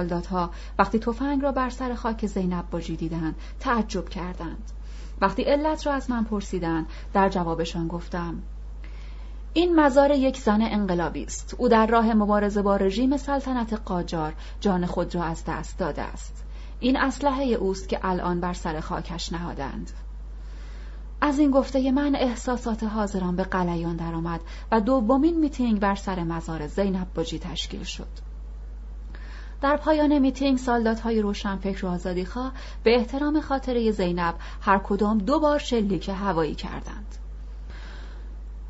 وقتی تفنگ را بر سر خاک زینب باجی دیدند تعجب کردند وقتی علت را از من پرسیدند در جوابشان گفتم این مزار یک زن انقلابی است. او در راه مبارزه با رژیم سلطنت قاجار جان خود را از دست داده است. این اسلحه اوست که الان بر سر خاکش نهادند. از این گفته من احساسات حاضران به غلیان درآمد و دومین میتینگ بر سر مزار زینب باجی تشکیل شد. در پایان میتینگ سالدات‌های روشنفکر و آزادی‌خواه به احترام خاطره زینب هر کدام دو بار شلیک هوایی کردند.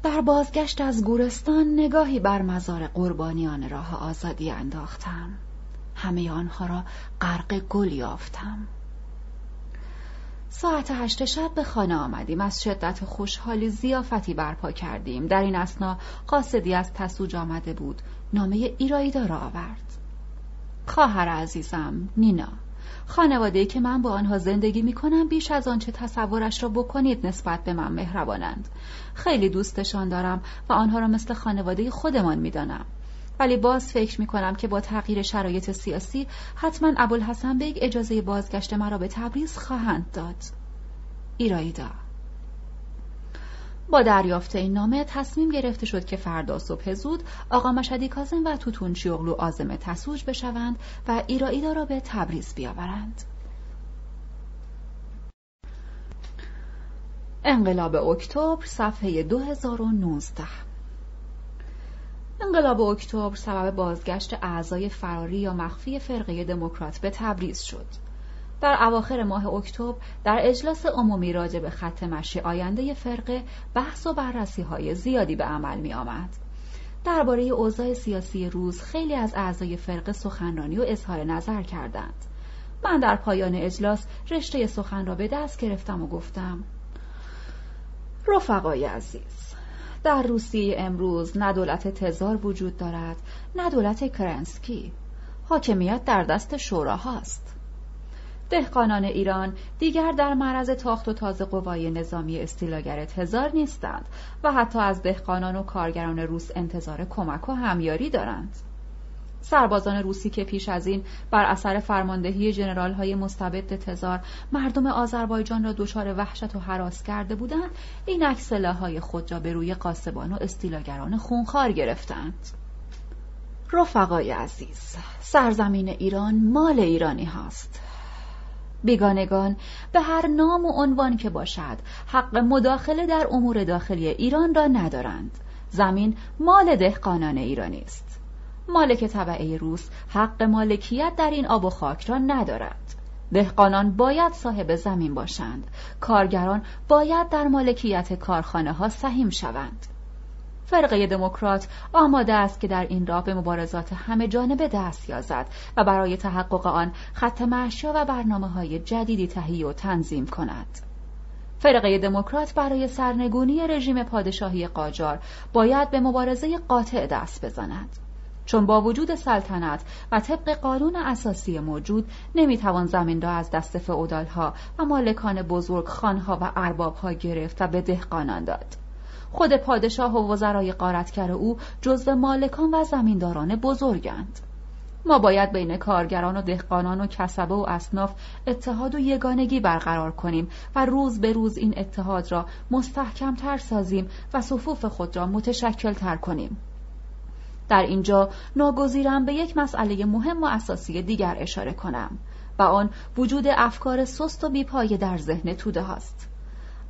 در بازگشت از گورستان نگاهی بر مزار قربانیان راه آزادی انداختم. همه آنها را غرق گل یافتم. ساعت هشت شب به خانه آمدیم از شدت خوشحالی زیافتی برپا کردیم در این اسنا قاصدی از تسوج آمده بود نامه ایرایدا را آورد خواهر عزیزم نینا. خانواده که من با آنها زندگی می کنم بیش از آنچه تصورش را بکنید نسبت به من مهربانند. خیلی دوستشان دارم و آنها را مثل خانواده خودمان می دانم. ولی باز فکر می کنم که با تغییر شرایط سیاسی حتما ابوالحسن بیگ اجازه بازگشت مرا به تبریز خواهند داد. ایرایدا با دریافت این نامه تصمیم گرفته شد که فردا صبح زود آقا مشدی کازم و توتون چیغلو آزم تسوج بشوند و ایرائیدا را به تبریز بیاورند. انقلاب اکتبر صفحه 2019 انقلاب اکتبر سبب بازگشت اعضای فراری یا مخفی فرقه دموکرات به تبریز شد. در اواخر ماه اکتبر در اجلاس عمومی راجع به خط مشی آینده فرقه بحث و بررسی های زیادی به عمل می آمد. درباره اوضاع سیاسی روز خیلی از اعضای فرقه سخنرانی و اظهار نظر کردند. من در پایان اجلاس رشته سخن را به دست گرفتم و گفتم رفقای عزیز در روسیه امروز نه دولت تزار وجود دارد نه دولت کرنسکی حاکمیت در دست شورا هاست دهقانان ایران دیگر در معرض تاخت و تاز قوای نظامی استیلاگر تزار نیستند و حتی از دهقانان و کارگران روس انتظار کمک و همیاری دارند. سربازان روسی که پیش از این بر اثر فرماندهی جنرال های مستبد تزار مردم آذربایجان را دچار وحشت و حراس کرده بودند این های خود را به روی قاسبان و استیلاگران خونخوار گرفتند رفقای عزیز سرزمین ایران مال ایرانی هاست بیگانگان به هر نام و عنوان که باشد حق مداخله در امور داخلی ایران را ندارند. زمین مال دهقانان ایرانی است. مالک طبعه روس حق مالکیت در این آب و خاک را ندارد. دهقانان باید صاحب زمین باشند. کارگران باید در مالکیت کارخانه ها سهیم شوند. فرقه دموکرات آماده است که در این راه به مبارزات همه جانبه دست یازد و برای تحقق آن خط محشا و برنامه های جدیدی تهیه و تنظیم کند. فرقه دموکرات برای سرنگونی رژیم پادشاهی قاجار باید به مبارزه قاطع دست بزند. چون با وجود سلطنت و طبق قانون اساسی موجود نمی‌توان زمین را از دست فعودالها و مالکان بزرگ خانها و اربابها گرفت و به دهقانان داد. خود پادشاه و وزرای قارتگر او جزو مالکان و زمینداران بزرگند ما باید بین کارگران و دهقانان و کسبه و اصناف اتحاد و یگانگی برقرار کنیم و روز به روز این اتحاد را مستحکم تر سازیم و صفوف خود را متشکل تر کنیم. در اینجا ناگزیرم به یک مسئله مهم و اساسی دیگر اشاره کنم و آن وجود افکار سست و بیپایه در ذهن توده هاست.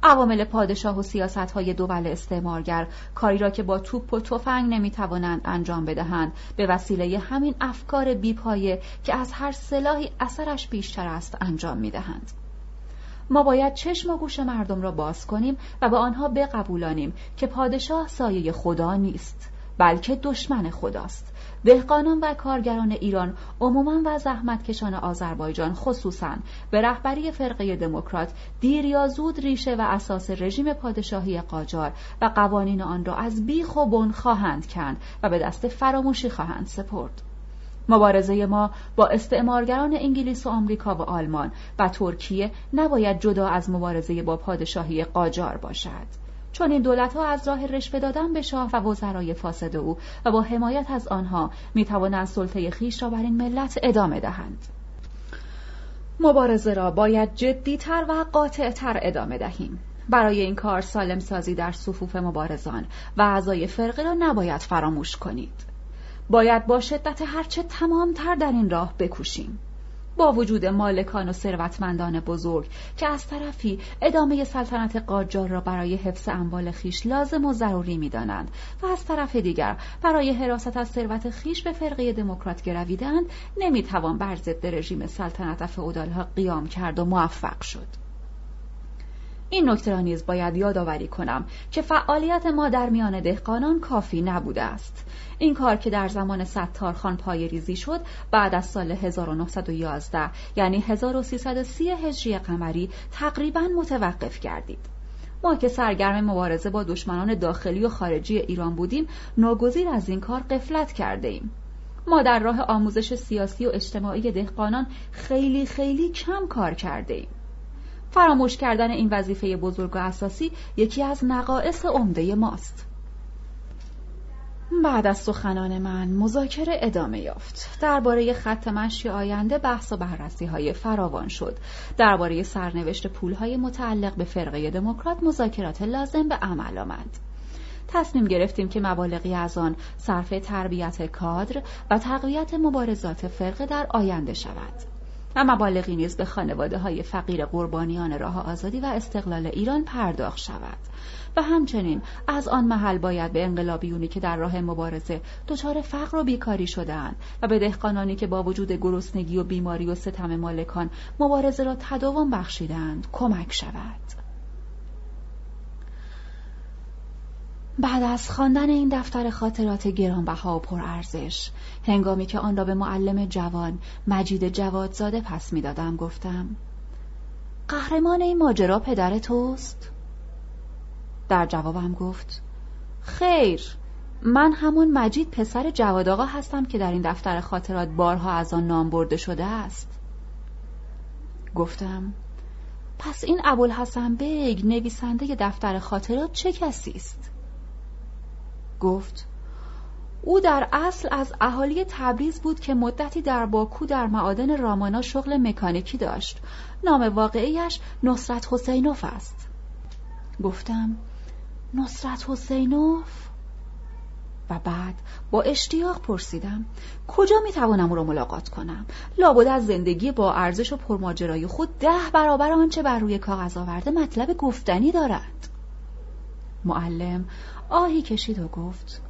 عوامل پادشاه و سیاست های دول استعمارگر کاری را که با توپ و تفنگ نمی‌توانند انجام بدهند. به وسیله همین افکار بیپایه که از هر سلاحی اثرش بیشتر است انجام می‌دهند. ما باید چشم و گوش مردم را باز کنیم و به آنها بقبولانیم که پادشاه سایه خدا نیست بلکه دشمن خداست. دهقانان و کارگران ایران عموما و زحمتکشان آذربایجان خصوصا به رهبری فرقه دموکرات دیر یا زود ریشه و اساس رژیم پادشاهی قاجار و قوانین آن را از بیخ و بن خواهند کند و به دست فراموشی خواهند سپرد. مبارزه ما با استعمارگران انگلیس و آمریکا و آلمان و ترکیه نباید جدا از مبارزه با پادشاهی قاجار باشد. چون این دولت ها از راه رشوه دادن به شاه و وزرای فاسد او و با حمایت از آنها می توانند سلطه خیش را بر این ملت ادامه دهند. مبارزه را باید جدیتر و قاطعتر ادامه دهیم. برای این کار سالم سازی در صفوف مبارزان و اعضای فرقه را نباید فراموش کنید. باید با شدت هرچه تمامتر در این راه بکوشیم. با وجود مالکان و ثروتمندان بزرگ که از طرفی ادامه سلطنت قاجار را برای حفظ اموال خیش لازم و ضروری می‌دانند و از طرف دیگر برای حراست از ثروت خیش به فرقه دموکرات گرویدند نمی‌توان بر ضد رژیم سلطنت فئودالها قیام کرد و موفق شد. این نکته را نیز باید یادآوری کنم که فعالیت ما در میان دهقانان کافی نبوده است. این کار که در زمان ستارخان پای ریزی شد بعد از سال 1911 یعنی 1330 هجری قمری تقریبا متوقف گردید. ما که سرگرم مبارزه با دشمنان داخلی و خارجی ایران بودیم ناگزیر از این کار قفلت کرده ایم ما در راه آموزش سیاسی و اجتماعی دهقانان خیلی خیلی کم کار کرده ایم فراموش کردن این وظیفه بزرگ و اساسی یکی از نقایص عمده ماست. بعد از سخنان من مذاکره ادامه یافت. درباره خط مشی آینده بحث و بررسی های فراوان شد. درباره سرنوشت پول های متعلق به فرقه دموکرات مذاکرات لازم به عمل آمد. تصمیم گرفتیم که مبالغی از آن صرف تربیت کادر و تقویت مبارزات فرقه در آینده شود. و مبالغی نیز به خانواده های فقیر قربانیان راه آزادی و استقلال ایران پرداخت شود. و همچنین از آن محل باید به انقلابیونی که در راه مبارزه دچار فقر و بیکاری شدهاند و به دهقانانی که با وجود گرسنگی و بیماری و ستم مالکان مبارزه را تداوم بخشیدند کمک شود. بعد از خواندن این دفتر خاطرات گرانبها و پرارزش هنگامی که آن را به معلم جوان مجید جوادزاده پس می‌دادم گفتم قهرمان این ماجرا پدر توست؟ در جوابم گفت خیر من همون مجید پسر جواد آقا هستم که در این دفتر خاطرات بارها از آن نام برده شده است. گفتم پس این ابوالحسن بیگ نویسنده دفتر خاطرات چه کسی است؟ گفت او در اصل از اهالی تبریز بود که مدتی در باکو در معادن رامانا شغل مکانیکی داشت. نام واقعیش نصرت حسینوف است. گفتم نصرت حسینوف؟ و بعد با اشتیاق پرسیدم کجا می توانم او را ملاقات کنم؟ لابد از زندگی با ارزش و پرماجرای خود ده برابر آنچه بر روی کاغذ آورده مطلب گفتنی دارد. معلم آهی کشید و گفت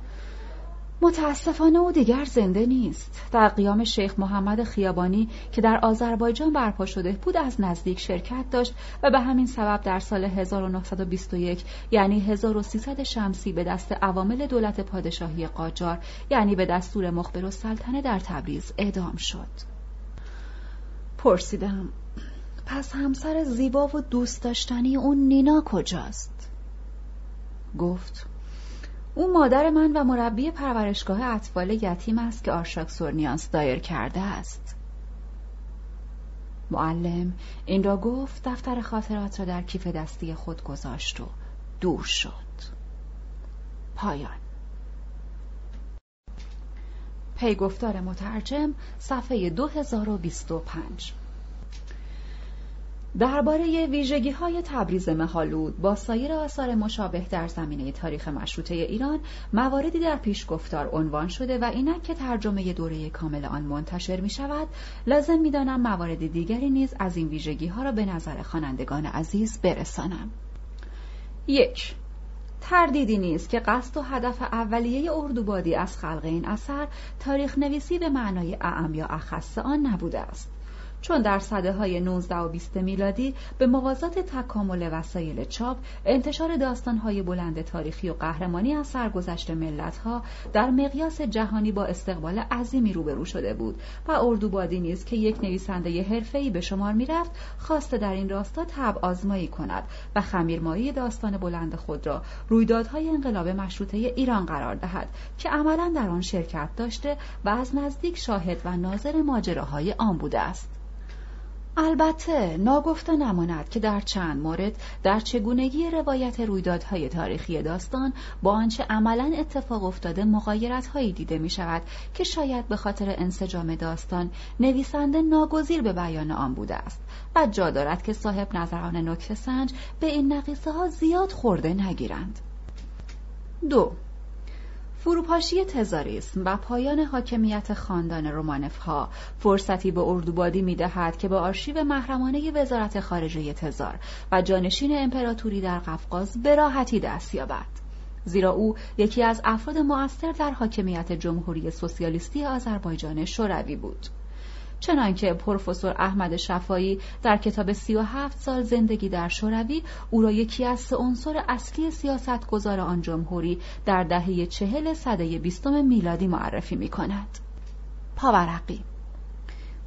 متاسفانه او دیگر زنده نیست در قیام شیخ محمد خیابانی که در آذربایجان برپا شده بود از نزدیک شرکت داشت و به همین سبب در سال 1921 یعنی 1300 شمسی به دست عوامل دولت پادشاهی قاجار یعنی به دستور مخبر و سلطنه در تبریز اعدام شد پرسیدم پس همسر زیبا و دوست داشتنی اون نینا کجاست؟ گفت او مادر من و مربی پرورشگاه اطفال یتیم است که آرشاک سورنیانس دایر کرده است. معلم این را گفت دفتر خاطرات را در کیف دستی خود گذاشت و دور شد. پایان. پیگفتار مترجم صفحه 2025 درباره ویژگی های تبریز مهالود با سایر آثار مشابه در زمینه تاریخ مشروطه ایران مواردی در پیشگفتار عنوان شده و اینک که ترجمه دوره کامل آن منتشر می شود لازم می دانم موارد دیگری نیز از این ویژگی ها را به نظر خوانندگان عزیز برسانم. یک تردیدی نیست که قصد و هدف اولیه اردوبادی از خلق این اثر تاریخ نویسی به معنای اعم یا اخص آن نبوده است. چون در صده های 19 و 20 میلادی به موازات تکامل وسایل چاپ انتشار داستانهای بلند تاریخی و قهرمانی از سرگذشت ملتها در مقیاس جهانی با استقبال عظیمی روبرو شده بود و اردوبادی نیز که یک نویسنده حرفه‌ای به شمار می‌رفت خواسته در این راستا تب آزمایی کند و خمیرمایی داستان بلند خود را رویدادهای انقلاب مشروطه ایران قرار دهد که عملا در آن شرکت داشته و از نزدیک شاهد و ناظر ماجراهای آن بوده است. البته ناگفته نماند که در چند مورد در چگونگی روایت رویدادهای تاریخی داستان با آنچه عملا اتفاق افتاده مقایرتهایی دیده می شود که شاید به خاطر انسجام داستان نویسنده ناگزیر به بیان آن بوده است. و جا دارد که صاحب نظران نکته سنج به این نقیصه ها زیاد خورده نگیرند. دو فروپاشی تزاریسم و پایان حاکمیت خاندان رومانف ها فرصتی به اردوبادی می دهد که به آرشیو محرمانه وزارت خارجه تزار و جانشین امپراتوری در قفقاز به راحتی دست یابد. زیرا او یکی از افراد مؤثر در حاکمیت جمهوری سوسیالیستی آذربایجان شوروی بود. چنانکه پروفسور احمد شفایی در کتاب سی و هفت سال زندگی در شوروی او را یکی از سه عنصر اصلی سیاستگزار آن جمهوری در دهه چهل صده بیستم میلادی معرفی می کند. پاورقی.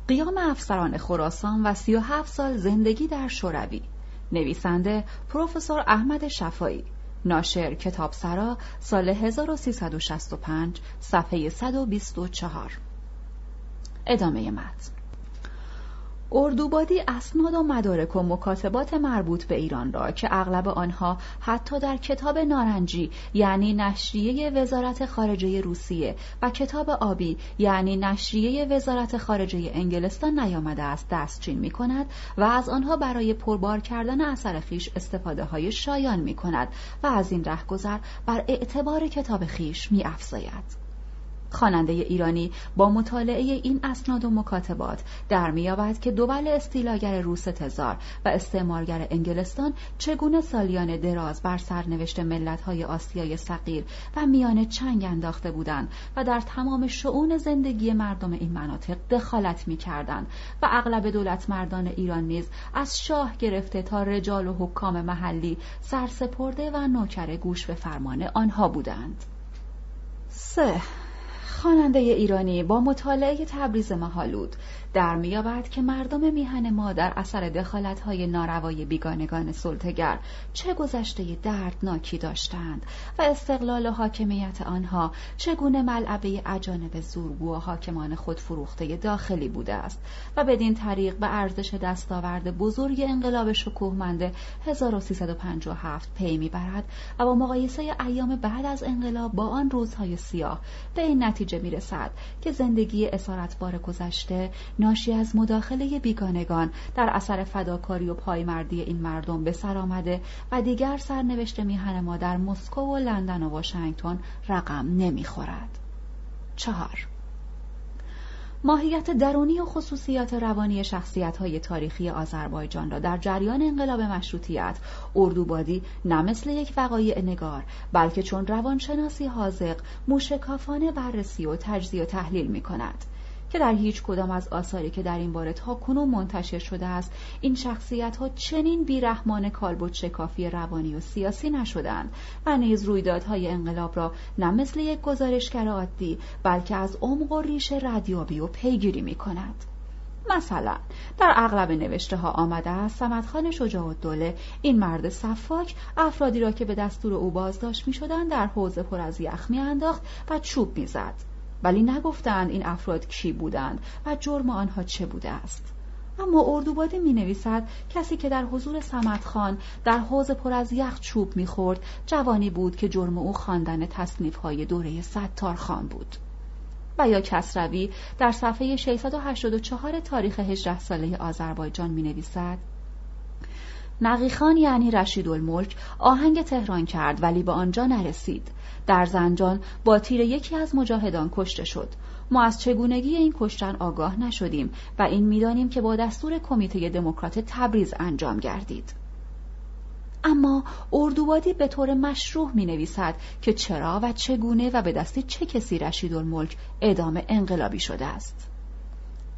قیام افسران خراسان و سی و هفت سال زندگی در شوروی. نویسنده پروفسور احمد شفایی ناشر کتاب سرا سال 1365 صفحه 124 ادامه متن اردوبادی اسناد و مدارک و مکاتبات مربوط به ایران را که اغلب آنها حتی در کتاب نارنجی یعنی نشریه وزارت خارجه روسیه و کتاب آبی یعنی نشریه وزارت خارجه انگلستان نیامده است دستچین می کند و از آنها برای پربار کردن اثر خیش استفاده های شایان می کند و از این رهگذر بر اعتبار کتاب خیش می افزاید. خواننده ایرانی با مطالعه این اسناد و مکاتبات در میابد که دول استیلاگر روس تزار و استعمارگر انگلستان چگونه سالیان دراز بر سرنوشت ملتهای آسیای صغیر و میان چنگ انداخته بودند و در تمام شعون زندگی مردم این مناطق دخالت می‌کردند و اغلب دولت مردان ایران نیز از شاه گرفته تا رجال و حکام محلی سرسپرده و نوکر گوش به فرمان آنها بودند. سه خواننده ایرانی با مطالعه تبریز مهالود در میابد که مردم میهن ما در اثر دخالتهای ناروای بیگانگان سلطگر چه گذشته دردناکی داشتند و استقلال و حاکمیت آنها چگونه ملعبه اجانب زورگو و حاکمان خود فروخته داخلی بوده است و بدین طریق به ارزش دستاورد بزرگ انقلاب شکوهمند 1357 پی می‌برد و با مقایسه ایام بعد از انقلاب با آن روزهای سیاه به این نتیجه می‌رسد که زندگی اسارتبار گذشته ناشی از مداخله بیگانگان در اثر فداکاری و پایمردی این مردم به سر آمده و دیگر سرنوشت میهن ما در مسکو و لندن و واشنگتن رقم نمی‌خورد. چهار ماهیت درونی و خصوصیات روانی شخصیت های تاریخی آذربایجان را در جریان انقلاب مشروطیت اردوبادی نه مثل یک وقایع نگار بلکه چون روانشناسی حاضق موشکافانه بررسی و تجزیه و تحلیل می کند. که در هیچ کدام از آثاری که در این باره تا کنون منتشر شده است این شخصیت ها چنین بیرحمان کالبد شکافی روانی و سیاسی نشدند و نیز رویدادهای انقلاب را نه مثل یک گزارشگر عادی بلکه از عمق و ریش ردیابی و پیگیری می کند. مثلا در اغلب نوشته ها آمده است سمدخان شجاع دوله این مرد صفاک افرادی را که به دستور او بازداشت می شدن در حوزه پر از یخ می انداخت و چوب می زد. ولی نگفتند این افراد کی بودند و جرم آنها چه بوده است. اما اردوبادی می نویسد کسی که در حضور سمت خان در حوز پر از یخ چوب می خورد جوانی بود که جرم او خواندن تصنیف های دوره ستار خان بود. و یا کسروی در صفحه 684 تاریخ 18 ساله آذربایجان می نویسد نقیخان یعنی رشید الملک آهنگ تهران کرد ولی به آنجا نرسید. در زنجان با تیر یکی از مجاهدان کشته شد. ما از چگونگی این کشتن آگاه نشدیم و این می‌دانیم که با دستور کمیته دموکرات تبریز انجام گردید. اما اردوبادی به طور مشروع می نویسد که چرا و چگونه و به دست چه کسی رشید الملک ادامه انقلابی شده است.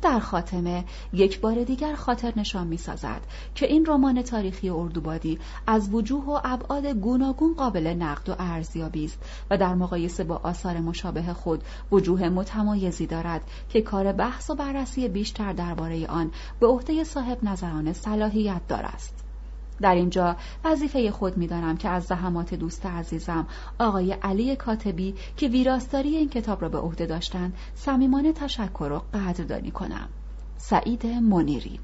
در خاتمه یک بار دیگر خاطر نشان می سازد که این رمان تاریخی اردوبادی از وجوه و ابعاد گوناگون قابل نقد و ارزیابی است و در مقایسه با آثار مشابه خود وجوه متمایزی دارد که کار بحث و بررسی بیشتر درباره آن به عهده صاحب نظران صلاحیت دارد. در اینجا وظیفه خود می‌دانم که از زحمات دوست عزیزم آقای علی کاتبی که ویراستاری این کتاب را به عهده داشتند صمیمانه تشکر و قدردانی کنم. سعید منیری